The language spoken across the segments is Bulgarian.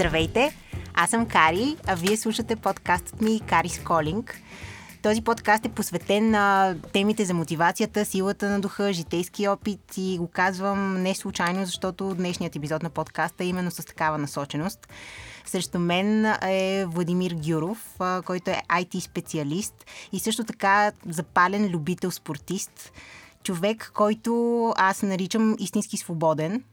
Здравейте! Аз съм Кари, а вие слушате подкастът ми Карис Колинг. Този подкаст е посветен на темите за мотивацията, силата на духа, житейски опит и го казвам не случайно, защото днешният епизод на подкаста е именно с такава насоченост. Срещу мен е Владимир Гюров, който е IT специалист и също така запален любител спортист. Човек, който аз наричам истински свободен,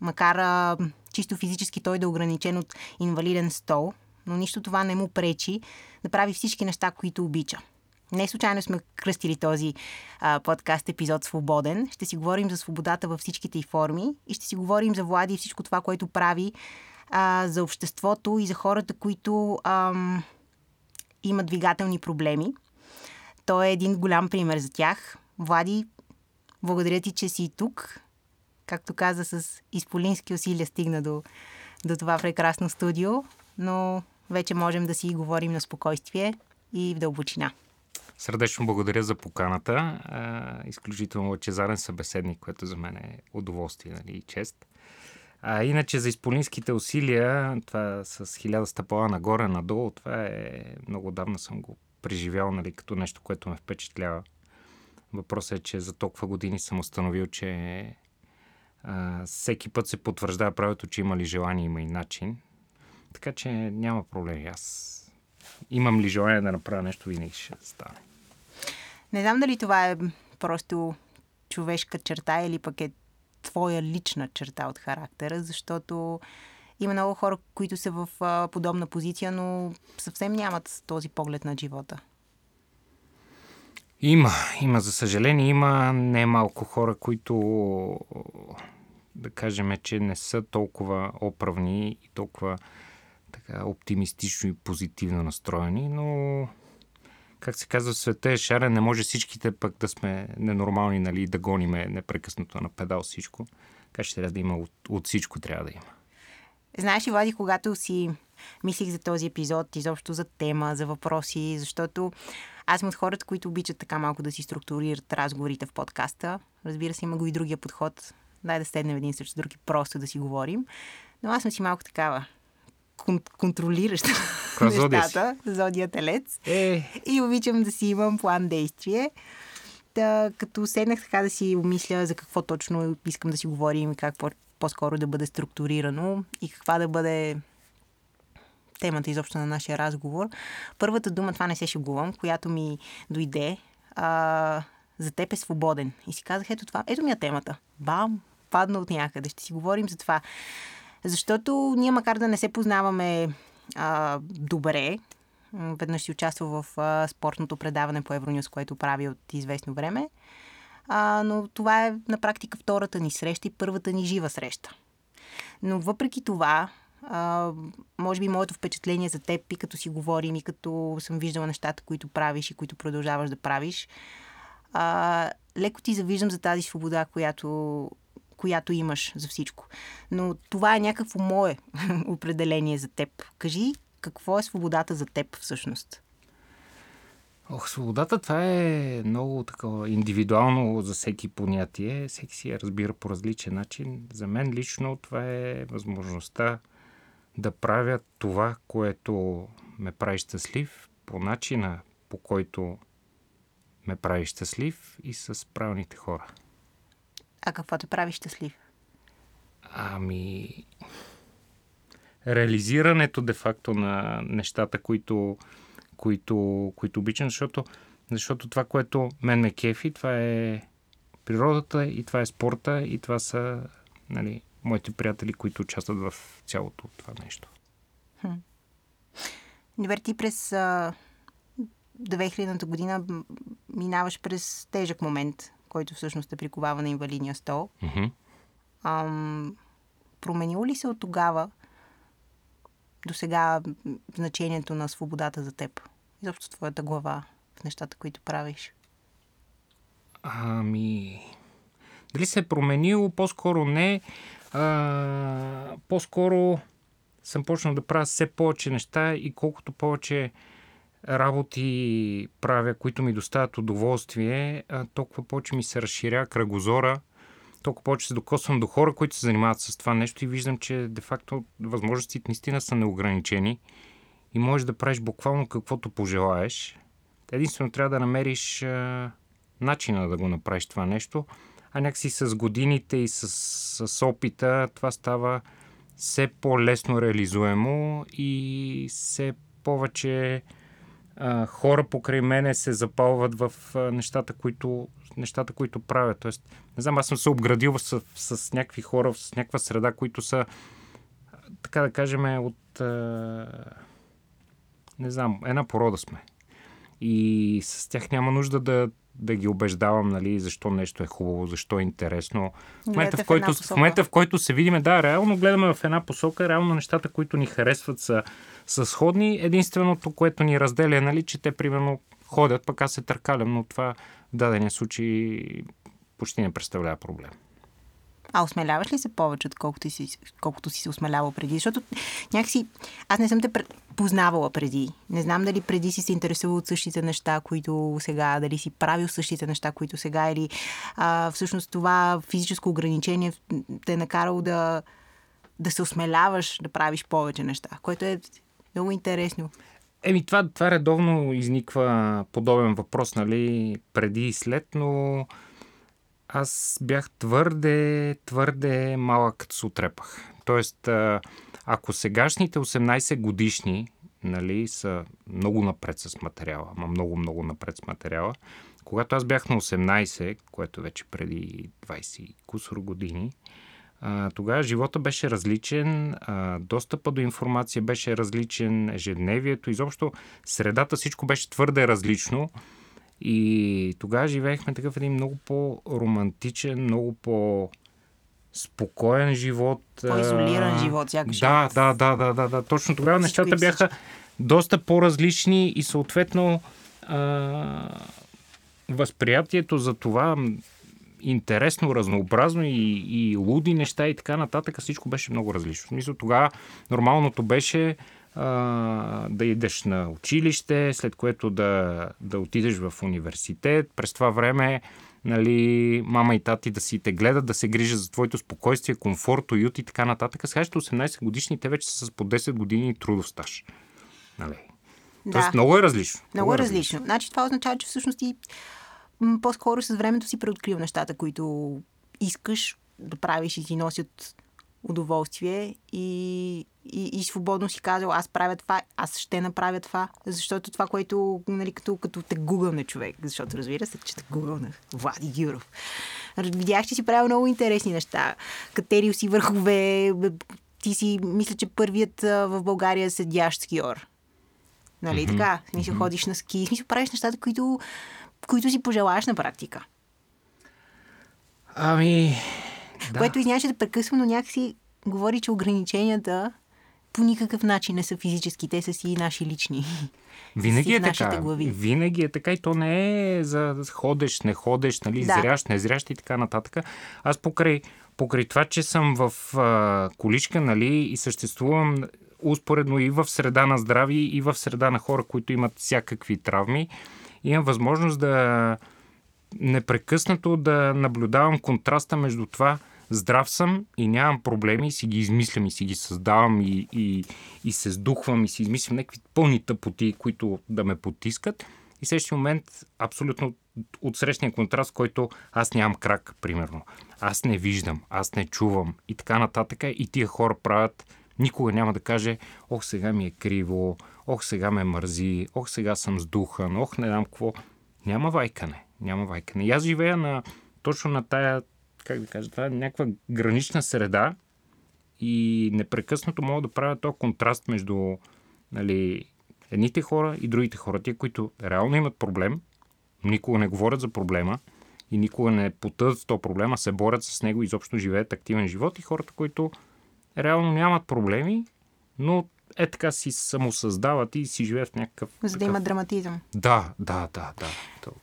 макар а, чисто физически той да е ограничен от инвалиден стол, но нищо това не му пречи да прави всички неща, които обича. Не случайно сме кръстили този а, подкаст епизод Свободен. Ще си говорим за свободата във всичките й форми и ще си говорим за Влади и всичко това, което прави а, за обществото и за хората, които ам, имат двигателни проблеми. Той е един голям пример за тях. Влади, благодаря ти, че си тук. Както каза, с изполински усилия стигна до, до това прекрасно студио, но вече можем да си говорим на спокойствие и в дълбочина. Сърдечно благодаря за поканата. Изключително лъчезарен събеседник, което за мен е удоволствие нали, и чест. А иначе за изполинските усилия, това с хиляда стъпала нагоре-надолу, това е много давна съм го преживял нали, като нещо, което ме впечатлява. Въпросът е, че за толкова години съм установил, че а, всеки път се потвърждава правилото, че има ли желание, има и начин. Така че няма проблеми. Аз имам ли желание да направя нещо, винаги ще стане. Не знам дали това е просто човешка черта или пък е твоя лична черта от характера, защото има много хора, които са в а, подобна позиция, но съвсем нямат този поглед на живота. Има, има, за съжаление, има не малко хора, които да кажем, че не са толкова оправни и толкова така оптимистично и позитивно настроени, но как се казва, света е шарен, не може всичките пък да сме ненормални, нали, да гониме непрекъснато на педал всичко. Така че трябва да има от, от всичко трябва да има. Знаеш ли, Влади, когато си мислих за този епизод, изобщо за тема, за въпроси, защото аз съм от хората, които обичат така малко да си структурират разговорите в подкаста. Разбира се, има го и другия подход. Дай да седнем един срещу друг и просто да си говорим. Но аз съм си малко такава кон- контролираща нещата, зодия телец. Е. И обичам да си имам план действие. Да, като седнах така да си обмисля за какво точно искам да си говорим и как по-скоро да бъде структурирано и каква да бъде темата изобщо на нашия разговор. Първата дума, това не се шегувам, която ми дойде, а, за теб е свободен. И си казах, ето това, ето ми е темата. Бам, падна от някъде. Ще си говорим за това. Защото ние, макар да не се познаваме а, добре, веднъж си участвал в а, спортното предаване по Евронюс, което прави от известно време, а, но това е на практика втората ни среща и първата ни жива среща. Но въпреки това, а, може би моето впечатление за теб и като си говорим и като съм виждала нещата, които правиш и които продължаваш да правиш, а, леко ти завиждам за тази свобода, която която имаш за всичко. Но това е някакво мое определение за теб. Кажи, какво е свободата за теб всъщност? Ох, свободата това е много такова индивидуално за всеки понятие. Всеки си я разбира по различен начин. За мен лично това е възможността да правя това, което ме прави щастлив, по начина, по който ме прави щастлив и с правилните хора. А какво те прави щастлив? Ами... Реализирането де-факто на нещата, които, които, които обичам, защото, защото това, което мен ме кефи, това е природата и това е спорта и това са нали, моите приятели, които участват в цялото това нещо. Хм. Добре, ти през 2000-та година минаваш през тежък момент който всъщност е приковава на инвалидния стол. Mm-hmm. Ам, променило ли се от тогава до сега значението на свободата за теб? Изобщо твоята глава в нещата, които правиш? Ами... Дали се е променило? По-скоро не. А, по-скоро съм почнал да правя все повече неща и колкото повече работи правя, които ми доставят удоволствие, толкова повече ми се разширя кръгозора, толкова повече се докосвам до хора, които се занимават с това нещо и виждам, че де-факто възможностите наистина са неограничени и можеш да правиш буквално каквото пожелаеш. Единствено трябва да намериш а, начина да го направиш това нещо, а някакси с годините и с, с опита това става все по-лесно реализуемо и все повече а, хора покрай мене се запалват в а, нещата, които, нещата, които правят. Тоест, не знам, аз съм се обградил с, с някакви хора, с някаква среда, които са, така да кажем, от... А, не знам, една порода сме. И с тях няма нужда да, да ги убеждавам, нали, защо нещо е хубаво, защо е интересно. В момента, в, който, в, в момента, в който се видиме, да, реално гледаме в една посока, реално нещата, които ни харесват са, са сходни. Единственото, което ни разделя е, нали, че те, примерно, ходят, пък аз се търкалям, но това в дадения случай почти не представлява проблем. А осмеляваш ли се повече, отколкото си, колкото си се осмелявал преди? Защото някакси аз не съм те познавала преди. Не знам дали преди си се интересувал от същите неща, които сега, дали си правил същите неща, които сега, или а, всъщност това физическо ограничение те е накарало да, да се осмеляваш да правиш повече неща, което е много интересно. Еми, това, това редовно изниква подобен въпрос, нали, преди и след, но аз бях твърде, твърде малък, като се отрепах. Тоест, ако сегашните 18 годишни нали, са много напред с материала, ама много, много напред с материала, когато аз бях на 18, което вече преди 20 кусор години, тогава живота беше различен, достъпа до информация беше различен, ежедневието, изобщо средата, всичко беше твърде различно. И тогава живеехме такъв един много по-романтичен, много по- спокоен живот. По-изолиран а, живот, сякаш. Да, да, да, да, да, да. Точно тогава всичко нещата бяха доста по-различни и съответно а, възприятието за това интересно, разнообразно и, и луди неща и така нататък, всичко беше много различно. В смисъл, тогава нормалното беше да идеш на училище, след което да, да отидеш в университет. През това време нали, мама и тати да си те гледат, да се грижат за твоето спокойствие, комфорт, уют и така нататък. Сега 18 годишни, те вече са с по 10 години трудов стаж. Нали? Да. Тоест много е различно. Много, много е различно. различно. Значи това означава, че всъщност ти по-скоро с времето си преоткрил нещата, които искаш да правиш и ти носят удоволствие и, и, и свободно си казал, аз правя това, аз ще направя това, защото това, което, нали, като, като те гугълне човек, защото разбира се, че те гугълна Влади Гюров. Видях, че си правил много интересни неща. Катерил си върхове, ти си, мисля, че първият в България седящ скиор. Нали mm-hmm. така? Смисъл, mm-hmm. ходиш на ски, смисъл, правиш нещата, които, които си пожелаеш на практика. Ами, да. Което извиняваше да прекъсвам, но някакси говори, че ограниченията по никакъв начин не са физически, те са си наши лични. Винаги е така. Глави. Винаги е така и то не е за ходеш, не ходеш, нали, да. зряш, не зряш и така нататък. Аз покрай, покрай това, че съм в а, количка, нали, и съществувам успоредно и в среда на здрави, и в среда на хора, които имат всякакви травми, имам възможност да непрекъснато да наблюдавам контраста между това здрав съм и нямам проблеми и си ги измислям и си ги създавам и, и, и се сдухвам и си измислям някакви пълни тъпоти, които да ме потискат. И следващия момент абсолютно от срещния контраст, който аз нямам крак, примерно. Аз не виждам, аз не чувам и така нататък. И тия хора правят, никога няма да каже, ох, сега ми е криво, ох, сега ме мързи, ох, сега съм сдухан, ох, не знам какво. Няма вайкане няма вайкане. И аз живея на, точно на тая, как да кажа, това е някаква гранична среда и непрекъснато мога да правя този контраст между нали, едните хора и другите хора. Тия, които реално имат проблем, никога не говорят за проблема и никога не потъдат с този проблема, се борят с него, изобщо живеят активен живот и хората, които реално нямат проблеми, но е така си самосъздават и си живеят в някакъв... За да такъв... има драматизъм. Да, да, да, да.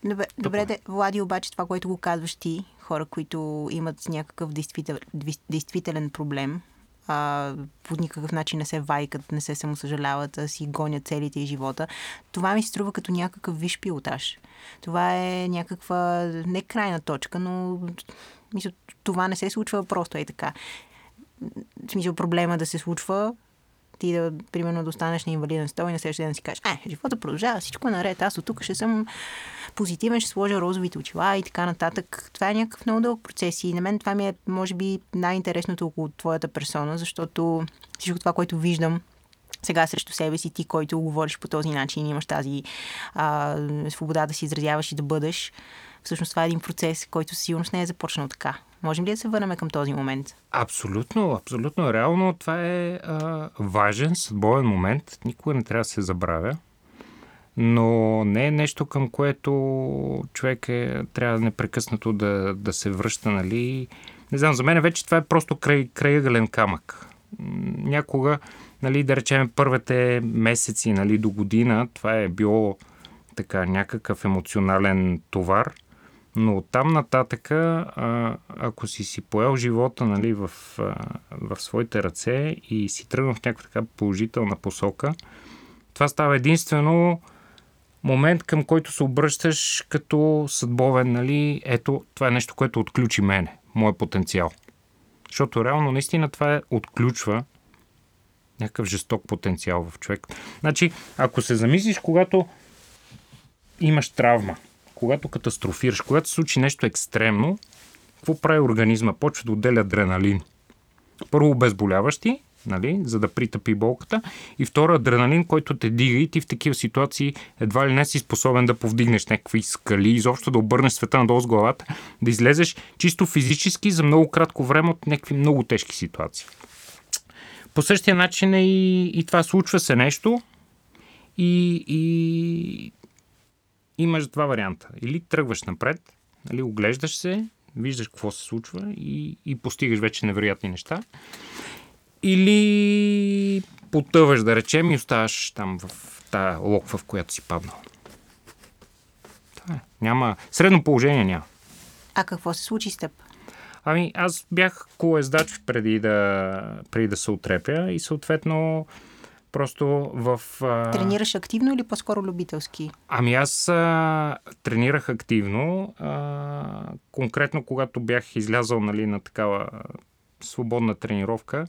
Добре, добре де, Влади, обаче това, което го казваш ти, хора, които имат някакъв действител, действителен проблем, а, по никакъв начин не се вайкат, не се самосъжаляват, а си гонят целите и живота. Това ми се струва като някакъв виш пилотаж. Това е някаква, не крайна точка, но Мисля, това не се случва просто е така. В смисъл проблема да се случва ти да, примерно, да останеш на инвалиден стол и на следващия ден да си кажеш, е, живота продължава, всичко е наред, аз от тук ще съм позитивен, ще сложа розовите очила и така нататък. Това е някакъв много дълъг процес и на мен това ми е, може би, най-интересното около твоята персона, защото всичко това, което виждам, сега срещу себе си, ти, който говориш по този начин, имаш тази а, свобода да си изразяваш и да бъдеш. Всъщност това е един процес, който със сигурност не е започнал така. Можем ли да се върнем към този момент? Абсолютно, абсолютно. Реално това е а, важен, съдбовен момент. Никога не трябва да се забравя. Но не е нещо, към което човек е, трябва непрекъснато да, да се връща, нали. Не знам, за мен вече това е просто край, крайъгълен камък. Някога, нали, да речем, първите месеци нали, до година, това е било така някакъв емоционален товар – но оттам нататъка, ако си си поел живота нали, в, в своите ръце и си тръгнал в някаква така положителна посока, това става единствено момент, към който се обръщаш като съдбовен, нали, ето, това е нещо, което отключи мене, моят потенциал. Защото реално, наистина, това е, отключва някакъв жесток потенциал в човек. Значи, ако се замислиш, когато имаш травма, когато катастрофираш, когато се случи нещо екстремно, какво прави организма? Почва да отделя адреналин. Първо обезболяващи, нали, за да притъпи болката. И второ адреналин, който те дига и ти в такива ситуации едва ли не си способен да повдигнеш някакви скали, изобщо да обърнеш света надолу с главата, да излезеш чисто физически за много кратко време от някакви много тежки ситуации. По същия начин е и, и това случва се нещо и, и имаш два варианта. Или тръгваш напред, нали, оглеждаш се, виждаш какво се случва и, и постигаш вече невероятни неща. Или потъваш, да речем, и оставаш там в тази локва, в която си паднал. Това е. Няма. Средно положение няма. А какво се случи с теб? Ами, аз бях колездач преди да, преди да се отрепя и съответно Просто в... А... Тренираш активно или по-скоро любителски? Ами аз а, тренирах активно. А, конкретно, когато бях излязал нали, на такава свободна тренировка,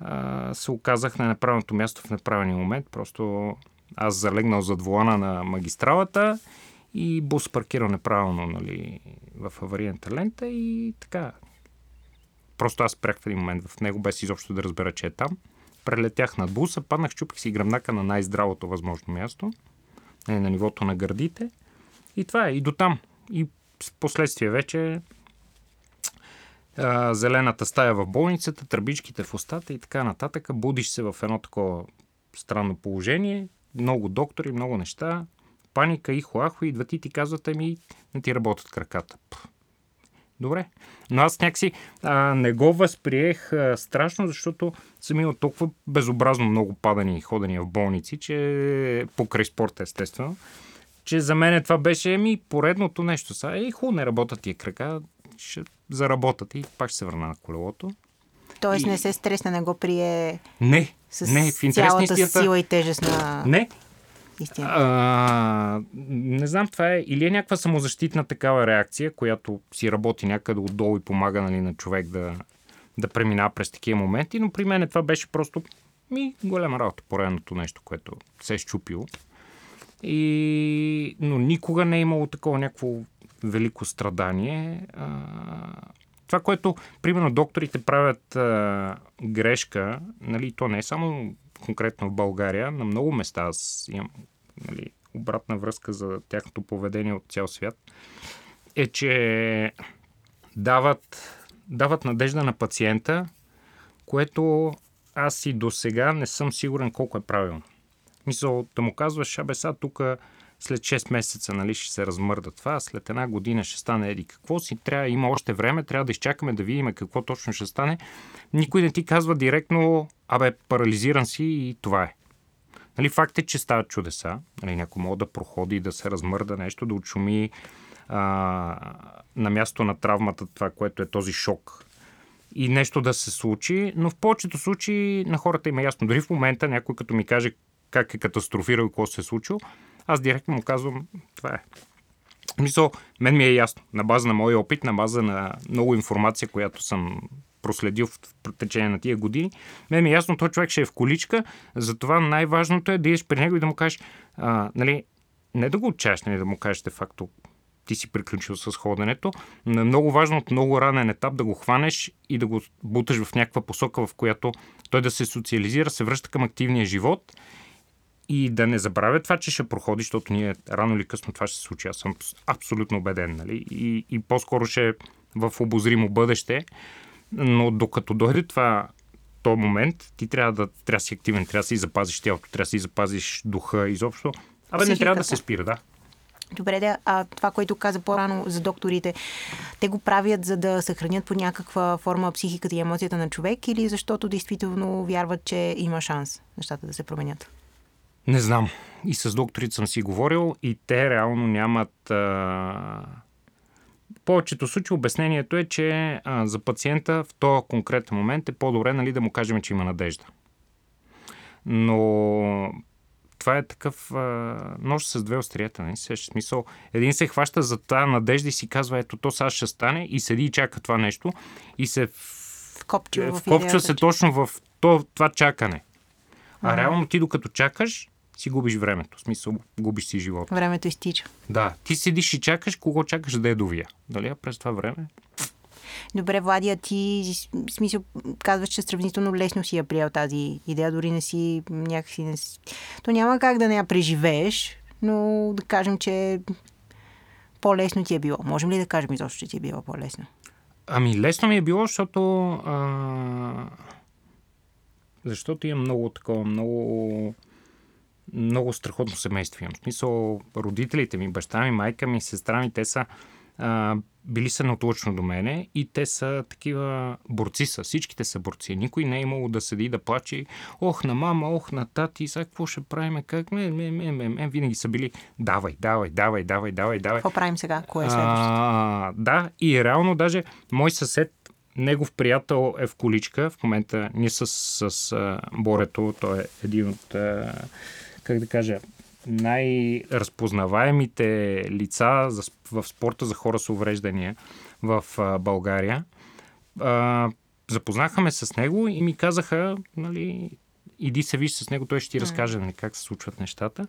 а, се оказах на неправилното място в неправилния момент. Просто аз залегнал зад волана на магистралата и бус паркирал неправилно нали, в аварийната лента и така. Просто аз спрях в един момент в него, без изобщо да разбера, че е там прелетях над буса, паднах, чупих си гръбнака на най-здравото възможно място, е, на нивото на гърдите. И това е, и до там. И в последствие вече а, зелената стая в болницата, тръбичките в устата и така нататък. Будиш се в едно такова странно положение, много доктори, много неща, паника и хуахо, идват и ти казват, ами не ти работят краката. Пъл Добре. Но аз някакси а, не го възприех а, страшно, защото съм имал толкова безобразно много падани и ходения в болници, че покрай спорта, естествено, че за мен това беше ми поредното нещо. Са, ей, хубаво, не работят тия крака, ще заработат и пак ще се върна на колелото. Тоест и... не се стресна, не го прие не, с не, в цялата сила и тежест на... Не, а, не знам, това е или е някаква самозащитна такава реакция, която си работи някъде отдолу и помага нали, на човек да, да преминава през такива моменти, но при мен това беше просто ми голяма работа, поредното нещо, което се е щупило. И... Но никога не е имало такова някакво велико страдание. А... Това, което, примерно, докторите правят а, грешка, нали, то не е само конкретно в България, на много места аз имам нали, обратна връзка за тяхното поведение от цял свят, е, че дават, дават надежда на пациента, което аз и до сега не съм сигурен колко е правилно. Мисъл, да му казваш, абе сега тук след 6 месеца нали, ще се размърда това, след една година ще стане еди какво си, трябва, има още време, трябва да изчакаме да видим какво точно ще стане. Никой не ти казва директно, абе, парализиран си и това е. Нали, факт е, че стават чудеса. Нали, някой може да проходи, да се размърда нещо, да отшуми а, на място на травмата това, което е този шок и нещо да се случи, но в повечето случаи на хората има ясно. Дори в момента някой като ми каже как е катастрофирал и какво се е случило, аз директно му казвам, това е. Мисъл, мен ми е ясно. На база на моя опит, на база на много информация, която съм проследил в течение на тия години, мен ми е ясно, този човек ще е в количка, затова най-важното е да идеш при него и да му кажеш, а, нали, не да го отчаяш, нали, да му кажеш де факто ти си приключил с ходенето, но е много важно от много ранен етап да го хванеш и да го буташ в някаква посока, в която той да се социализира, се връща към активния живот и да не забравя това, че ще проходи, защото ние рано или късно това ще се случи. Аз съм абсолютно убеден. Нали? И, и по-скоро ще е в обозримо бъдеще. Но докато дойде това този момент, ти трябва да, трябва да си активен, трябва да си запазиш тялото, трябва да си запазиш духа изобщо. Абе, не трябва да се спира, да. Добре, да, а това, което каза по-рано за докторите, те го правят за да съхранят по някаква форма психиката и емоцията на човек или защото действително вярват, че има шанс нещата да се променят? Не знам. И с докторите съм си говорил и те реално нямат... А... Повечето случаи обяснението е, че а, за пациента в този конкретен момент е по-добре нали, да му кажем, че има надежда. Но това е такъв а, нож с две острията. Не? Също смисъл. Един се хваща за тази надежда и си казва, ето то сега ще стане и седи и чака това нещо и се вкопчва, вкопчва се точно в то, това чакане. А, а реално ти докато чакаш, си губиш времето. В смисъл, губиш си живота. Времето изтича. Да. Ти седиш и чакаш, кого чакаш да е довия. Дали? А през това време Добре, Владия, ти смисъл казваш, че сравнително лесно си я приел тази идея, дори не си някакси не си... То няма как да не я преживееш, но да кажем, че по-лесно ти е било. Можем ли да кажем изобщо, че ти е било по-лесно? Ами лесно ми е било, защото а... защото имам много такова, много много страхотно семейство имам. В смисъл, родителите ми, баща ми, майка ми, сестра ми, те са а, били са неотлучно до мене и те са такива борци са. Всичките са борци. Никой не е имало да седи да плаче. Ох, на мама, ох, на тати, сега какво ще правим? Как? Ме, ме, ме, ме, ме. Винаги са били давай, давай, давай, давай, давай, давай. Какво правим сега? Кое е следващото? да, и реално даже мой съсед негов приятел е в количка. В момента ние с, с, с Борето, той е един от, как да кажа, най-разпознаваемите лица в спорта за хора с увреждания в България. Запознаха ме с него и ми казаха, нали, иди се виж с него, той ще ти разкаже нали, как се случват нещата.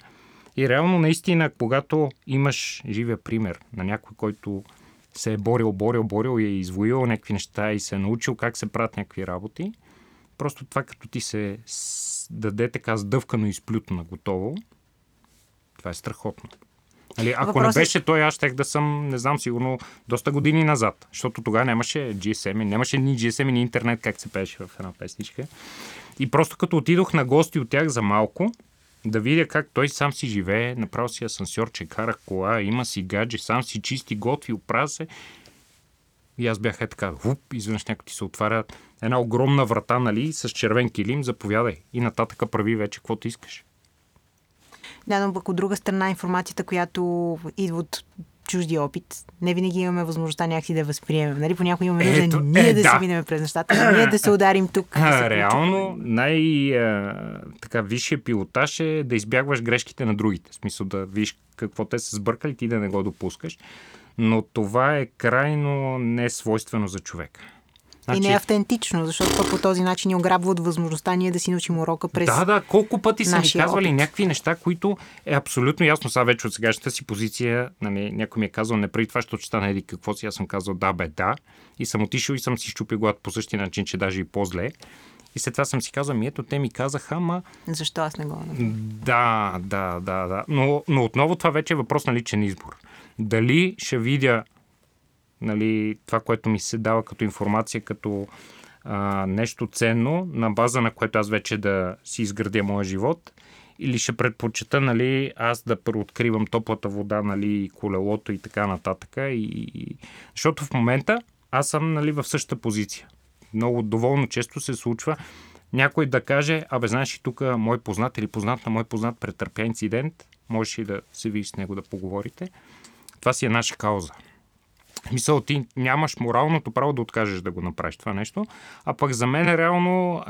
И реално, наистина, когато имаш живия пример на някой, който се е борил, борил, борил и е извоил някакви неща и се е научил как се правят някакви работи, просто това като ти се даде така сдъвкано и изплютно на готово, това е страхотно. Нали, ако Въпросът... не беше той, аз щех да съм, не знам, сигурно доста години назад. Защото тогава нямаше GSM, нямаше ни GSM, ни интернет, как се пеше в една песничка. И просто като отидох на гости от тях за малко, да видя как той сам си живее, направо си асансьор, че кара кола, има си гадже, сам си чисти, готви, оправя се. И аз бях е така, вуп, изведнъж някой ти се отваря една огромна врата, нали, с червен килим, заповядай. И нататък прави вече каквото искаш. Да, но пък от друга страна информацията, която идва от чужди опит, не винаги имаме възможността някакси да възприемем. Нали? Понякога имаме нужда Ето, ние е, да, да се минем през нещата, ние да се ударим тук. А, да реално, най-така висшия пилотаж е да избягваш грешките на другите. В смисъл да видиш какво те са сбъркали, ти да не го допускаш. Но това е крайно не свойствено за човека. Значи... И не е автентично, защото по този начин ни ограбват възможността ние да си научим урока през. Да, да, колко пъти са ми казвали опит. някакви неща, които е абсолютно ясно. Сега вече от сегашната си позиция, нали, някой ми е казал, не преди това, защото ще стане еди какво си. Аз съм казал да, бе, да. И съм отишъл и съм си щупил глад по същия начин, че даже и по-зле. И след това съм си казал, ми ето, те ми казаха, ама... Защо аз не го Да, да, да, да. Но, но отново това вече е въпрос на личен избор. Дали ще видя нали, това, което ми се дава като информация, като а, нещо ценно, на база на което аз вече да си изградя моя живот, или ще предпочета нали, аз да преоткривам топлата вода, нали, колелото и така нататък. И... Защото в момента аз съм нали, в същата позиция. Много доволно често се случва някой да каже, абе, знаеш ли, тук мой познат или познат на мой познат претърпя инцидент, можеш и да се видиш с него да поговорите. Това си е наша кауза. Мисъл, ти нямаш моралното право да откажеш да го направиш това нещо. А пък за мен реално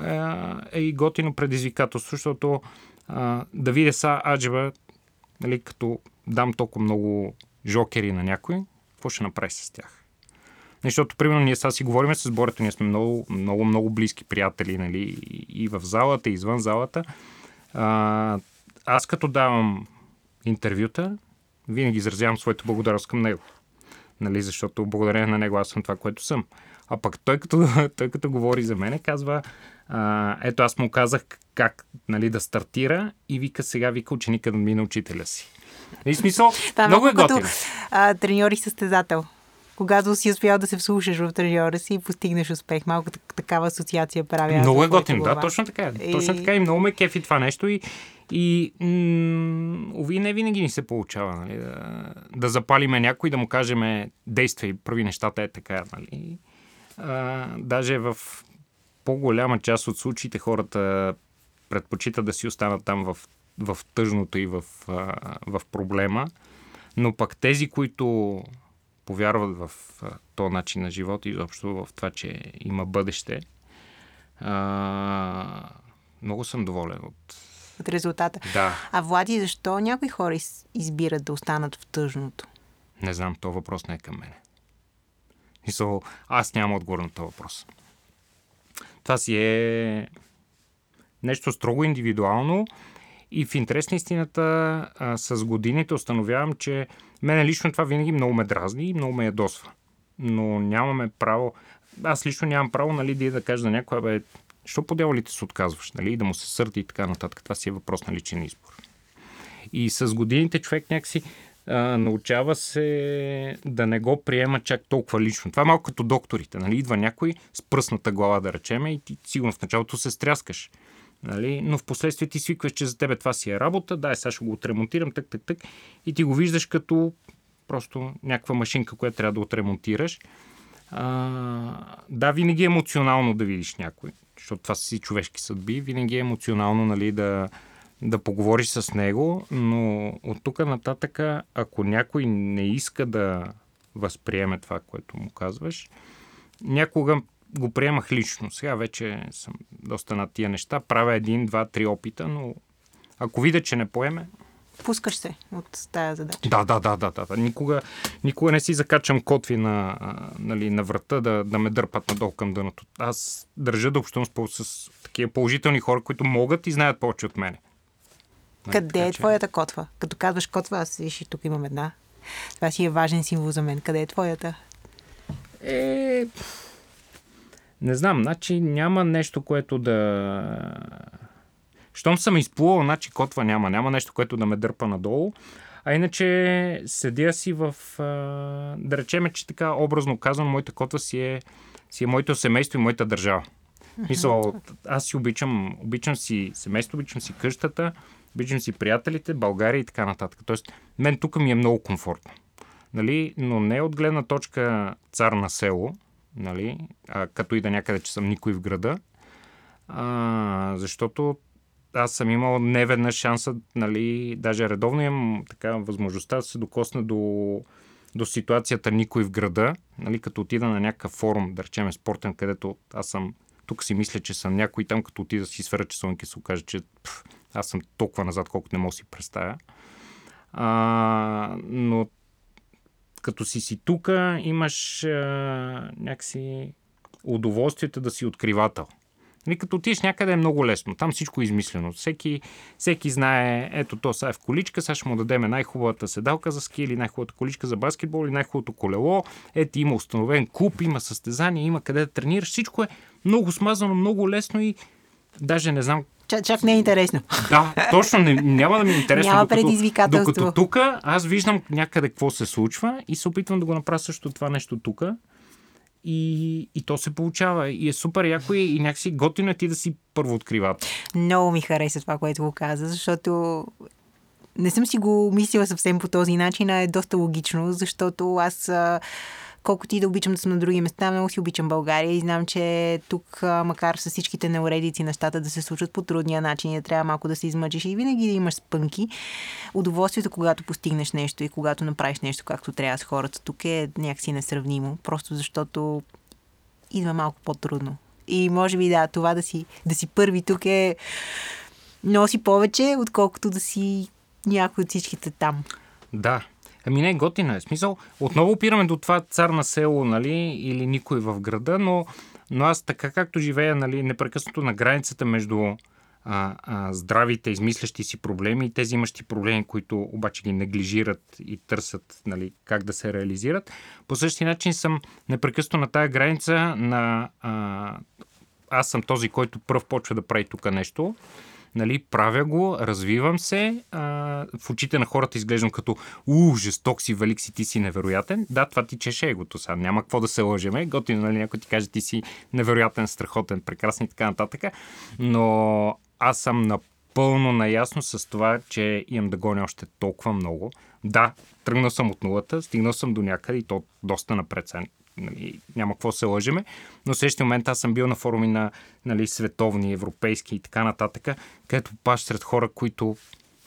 е, е и готино предизвикателство, защото а, да видя са Аджеба, нали, като дам толкова много жокери на някой, какво ще направи с тях? Защото, примерно, ние сега си говорим с Борето, ние сме много, много, много близки приятели, нали, и в залата, и извън залата. А, аз като давам интервюта, винаги изразявам своята благодарност към него. Нали, защото благодарение на него аз съм това, което съм. А пък той като, той като говори за мене, казва, а, ето аз му казах как нали, да стартира и вика сега, вика ученика да мине учителя си. И нали, смисъл, Това много е готино. треньор и състезател. Когато си успял да се вслушаш в треньора си и постигнеш успех. Малко такава асоциация правя. Много е готино, да, точно така. И... Точно така и много ме кефи това нещо и, и м- не винаги ни се получава, нали, да, да запалиме някой, да му кажем действай, прави нещата е така, нали. А, даже в по-голяма част от случаите хората предпочитат да си останат там в, в тъжното и в, в проблема, но пък тези, които повярват в този начин на живота и изобщо в това, че има бъдеще, а, много съм доволен от... От резултата. Да. А Влади, защо някои хора избират да останат в тъжното? Не знам, то въпрос не е към мене. Мисъл, аз нямам отговор на този въпрос. Това си е нещо строго индивидуално и в интерес на истината а, с годините установявам, че мене лично това винаги много ме дразни и много ме ядосва. Но нямаме право, аз лично нямам право нали, да, да кажа на някой, бе, що по дяволите се отказваш, нали, да му се сърди и така нататък. Това си е въпрос на личен избор. И с годините човек някакси а, научава се да не го приема чак толкова лично. Това е малко като докторите. Нали? Идва някой с пръсната глава, да речеме, и ти сигурно в началото се стряскаш. Нали? Но в последствие ти свикваш, че за тебе това си е работа, дай сега ще го отремонтирам, так, так, так. И ти го виждаш като просто някаква машинка, която трябва да отремонтираш. А, да, винаги е емоционално да видиш някой, защото това са си човешки съдби. Винаги е емоционално нали, да, да поговориш с него, но от тук нататък, ако някой не иска да възприеме това, което му казваш, някога го приемах лично. Сега вече съм доста на тия неща. Правя един, два, три опита, но ако видя, че не поеме... Пускаш се от тая задача. Да, да, да, да. да, да. Никога, никога не си закачам котви на, нали, на врата да, да ме дърпат надолу към дъното. Аз държа да общувам с, с такива положителни хора, които могат и знаят повече от мене. Нали, Къде е че... твоята котва? Като казваш котва, аз виж тук имам една. Това си е важен символ за мен. Къде е твоята? Е... Не знам, значи няма нещо, което да... Щом съм изплувал, значи котва няма. Няма нещо, което да ме дърпа надолу. А иначе седя си в... Да речеме, че така образно казвам, моята котва си е, си е моето семейство и моята държава. Мисля, аз си обичам, обичам си семейство, обичам си къщата, обичам си приятелите, България и така нататък. Тоест, мен тук ми е много комфортно. Нали? Но не от гледна точка цар на село, нали? а, като и да някъде, че съм никой в града, а, защото аз съм имал неведнъж шанса, нали, даже редовно имам така възможността да се докосна до, до ситуацията никой в града, нали, като отида на някакъв форум, да речем спортен, където аз съм, тук си мисля, че съм някой, там като отида си сфера часовник и се окаже, че пф, аз съм толкова назад, колкото не мога да си представя. А, но като си си тука, имаш а, някакси удоволствието да си откривател. Нали, като отидеш някъде е много лесно. Там всичко е измислено. Всеки, всеки знае, ето то сега е в количка, сега ще му дадем най-хубавата седалка за ски или най-хубавата количка за баскетбол или най-хубавото колело. Ето има установен клуб, има състезание, има къде да тренираш. Всичко е много смазано, много лесно и даже не знам Чак, чак не е интересно. Да, точно не, няма да ми е интересно. Няма докато, предизвикателство. Докато тук аз виждам някъде какво се случва и се опитвам да го направя също това нещо тук. И, и то се получава. И е супер яко и, и някакси готино е ти да си първо откриват. Много ми хареса това, което го каза, защото не съм си го мислила съвсем по този начин, а е доста логично, защото аз колкото и да обичам да съм на други места, много си обичам България и знам, че тук, макар с всичките неуредици, нещата да се случват по трудния начин, и трябва малко да се измъчиш и винаги да имаш спънки. Удоволствието, когато постигнеш нещо и когато направиш нещо както трябва с хората, тук е някакси несравнимо, просто защото идва малко по-трудно. И може би да, това да си, да си първи тук е носи повече, отколкото да си някой от всичките там. Да, Ами не, готина е. Смисъл, отново опираме до това цар на село, нали, или никой в града, но, но аз така както живея, нали, непрекъснато на границата между а, а, здравите, измислящи си проблеми и тези имащи проблеми, които обаче ги неглижират и търсят нали, как да се реализират. По същия начин съм непрекъснато на тая граница на а, аз съм този, който пръв почва да прави тук нещо. Нали, правя го, развивам се. А, в очите на хората изглеждам като у, жесток си, велик си, ти си невероятен. Да, това ти чеше егото сега. Няма какво да се лъжеме. Готино, нали, някой ти каже, ти си невероятен, страхотен, прекрасен и така нататък. Но аз съм напълно наясно с това, че имам да гоня още толкова много. Да, тръгнал съм от нулата, стигнал съм до някъде и то доста напред. Нали, няма какво се лъжеме, но в същия момент аз съм бил на форуми на нали, световни, европейски и така нататък, където паш сред хора, които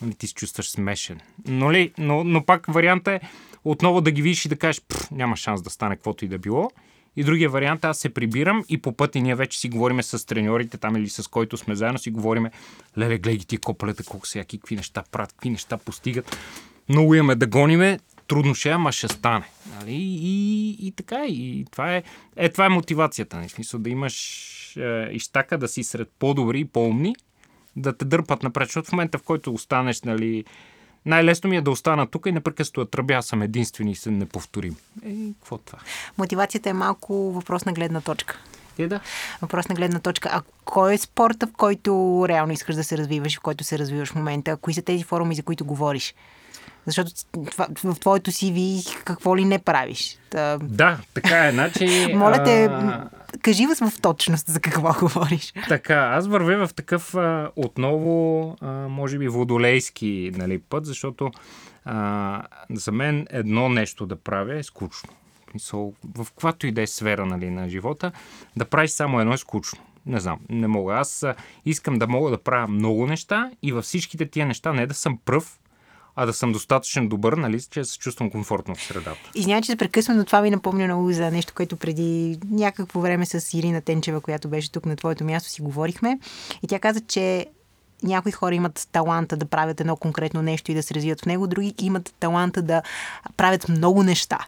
нали, ти се чувстваш смешен. Но, ли, но, но пак варианта е отново да ги видиш и да кажеш, няма шанс да стане каквото и да било. И другия вариант, аз се прибирам и по пъти ние вече си говориме с треньорите там или с който сме заедно, си говориме, леле, гледай ти копалета, колко са яки, какви неща правят, какви неща постигат. Много имаме да гониме, трудно ще е, ама ще стане. Нали? И, и, така, и това е, е, това е мотивацията. Нали? Смисъл да имаш е, изтака, да си сред по-добри и по-умни, да те дърпат напред, защото в момента, в който останеш, нали, най-лесно ми е да остана тук и непрекъснато да тръбя, съм единствен и се не повторим. Е, какво е това? Мотивацията е малко въпрос на гледна точка. Е, да. Въпрос на гледна точка. А кой е спорта, в който реално искаш да се развиваш, в който се развиваш в момента? Кои са тези форуми, за които говориш? Защото това, в твоето ви какво ли не правиш. Та... Да, така е. Значи, Моля те, а... кажи вас в точност за какво говориш. Така, аз вървя в такъв а, отново, а, може би, водолейски нали, път, защото а, за мен едно нещо да правя е скучно. В каквато и да е сфера нали, на живота, да правиш само едно е скучно. Не знам, не мога. Аз искам да мога да правя много неща и във всичките тия неща не да съм пръв, а да съм достатъчно добър, нали, че се чувствам комфортно в средата. Извинявай, че се прекъсвам, но това ми напомня много за нещо, което преди някакво време с Ирина Тенчева, която беше тук на твоето място, си говорихме. И тя каза, че някои хора имат таланта да правят едно конкретно нещо и да се развият в него, други имат таланта да правят много неща.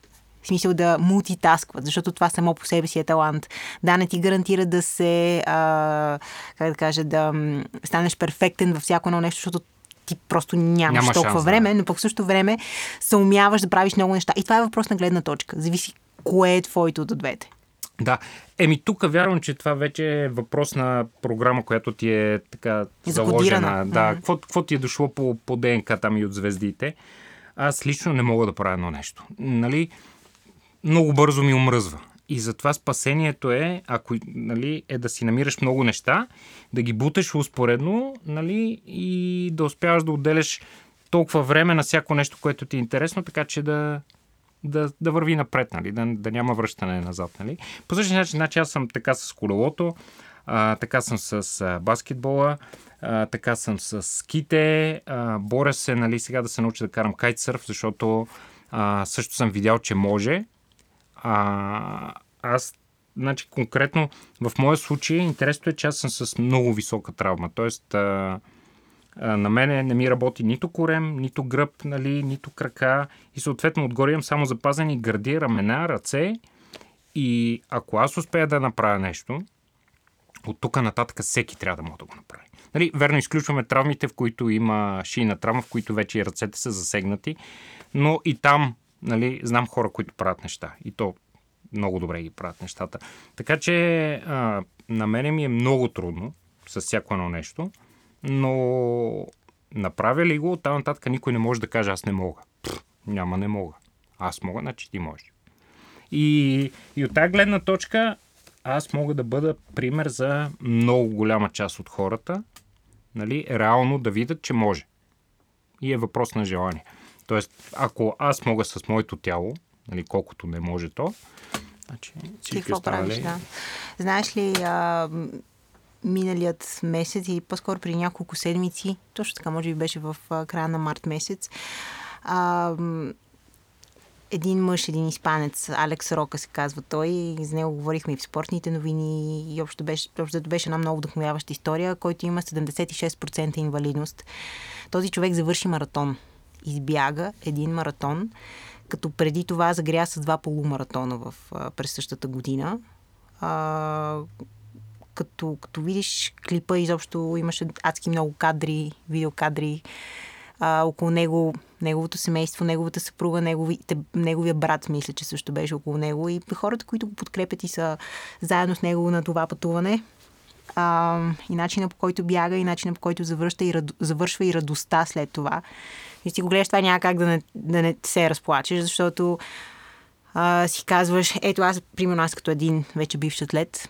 В смисъл да мултитаскват, защото това само по себе си е талант. Да, не ти гарантира да се, а, как да кажа, да станеш перфектен във всяко едно нещо, защото ти просто нямаш Няма толкова шанс, време, да. но пък в същото време се умяваш да правиш много неща. И това е въпрос на гледна точка. Зависи кое е твоето от двете. Да. Еми тук вярвам, че това вече е въпрос на програма, която ти е така заложена. Да, какво, какво ти е дошло по, по ДНК там и от звездите. Аз лично не мога да правя едно нещо. Нали? Много бързо ми омръзва. И затова спасението е, ако нали, е да си намираш много неща, да ги буташ успоредно нали, и да успяваш да отделяш толкова време на всяко нещо, което ти е интересно, така че да, да, да върви напред, нали, да, да няма връщане назад. Нали. По същия начин, значи аз съм така с колелото, а, така съм с а, баскетбола, а, така съм с ските, а, боря се нали, сега да се науча да карам кайтсърф, защото а, също съм видял, че може а, аз, значи конкретно в моя случай, интересното е, че аз съм с много висока травма. Тоест, а, а, на мене не ми работи нито корем, нито гръб, нали, нито крака и съответно отгоре имам само запазени гърди, рамена, ръце и ако аз успея да направя нещо, от тук нататък всеки трябва да може да го направи. Нали, верно, изключваме травмите, в които има шийна травма, в които вече и ръцете са засегнати, но и там нали, знам хора, които правят неща. И то много добре ги правят нещата. Така че а, на мене ми е много трудно с всяко едно нещо, но направя ли го, оттам нататък никой не може да каже аз не мога. Пфф, няма не мога. Аз мога, значи ти можеш. И, и от тази гледна точка аз мога да бъда пример за много голяма част от хората, нали, реално да видят, че може. И е въпрос на желание. Тоест, ако аз мога с моето тяло, нали, колкото не може то, значи Ти какво правиш, да. Знаеш ли, а, миналият месец или по-скоро при няколко седмици, точно така, може би беше в края на март месец, а, един мъж, един испанец, Алекс Рока се казва той, и с него говорихме и в спортните новини и общо беше, общо беше една много вдъхновяваща история, който има 76% инвалидност. Този човек завърши маратон избяга един маратон, като преди това загря с два полумаратона в, през същата година. А, като, като видиш клипа, изобщо имаше адски много кадри, видеокадри а, около него, неговото семейство, неговата съпруга, неговите, неговия брат, мисля, че също беше около него и хората, които го подкрепят и са заедно с него на това пътуване. А, и начина по който бяга, и начина по който завършва и, завършва и радостта след това. И си го гледаш, това няма как да не, да не се разплачеш, защото а, си казваш, ето аз, примерно аз като един вече бивш атлет,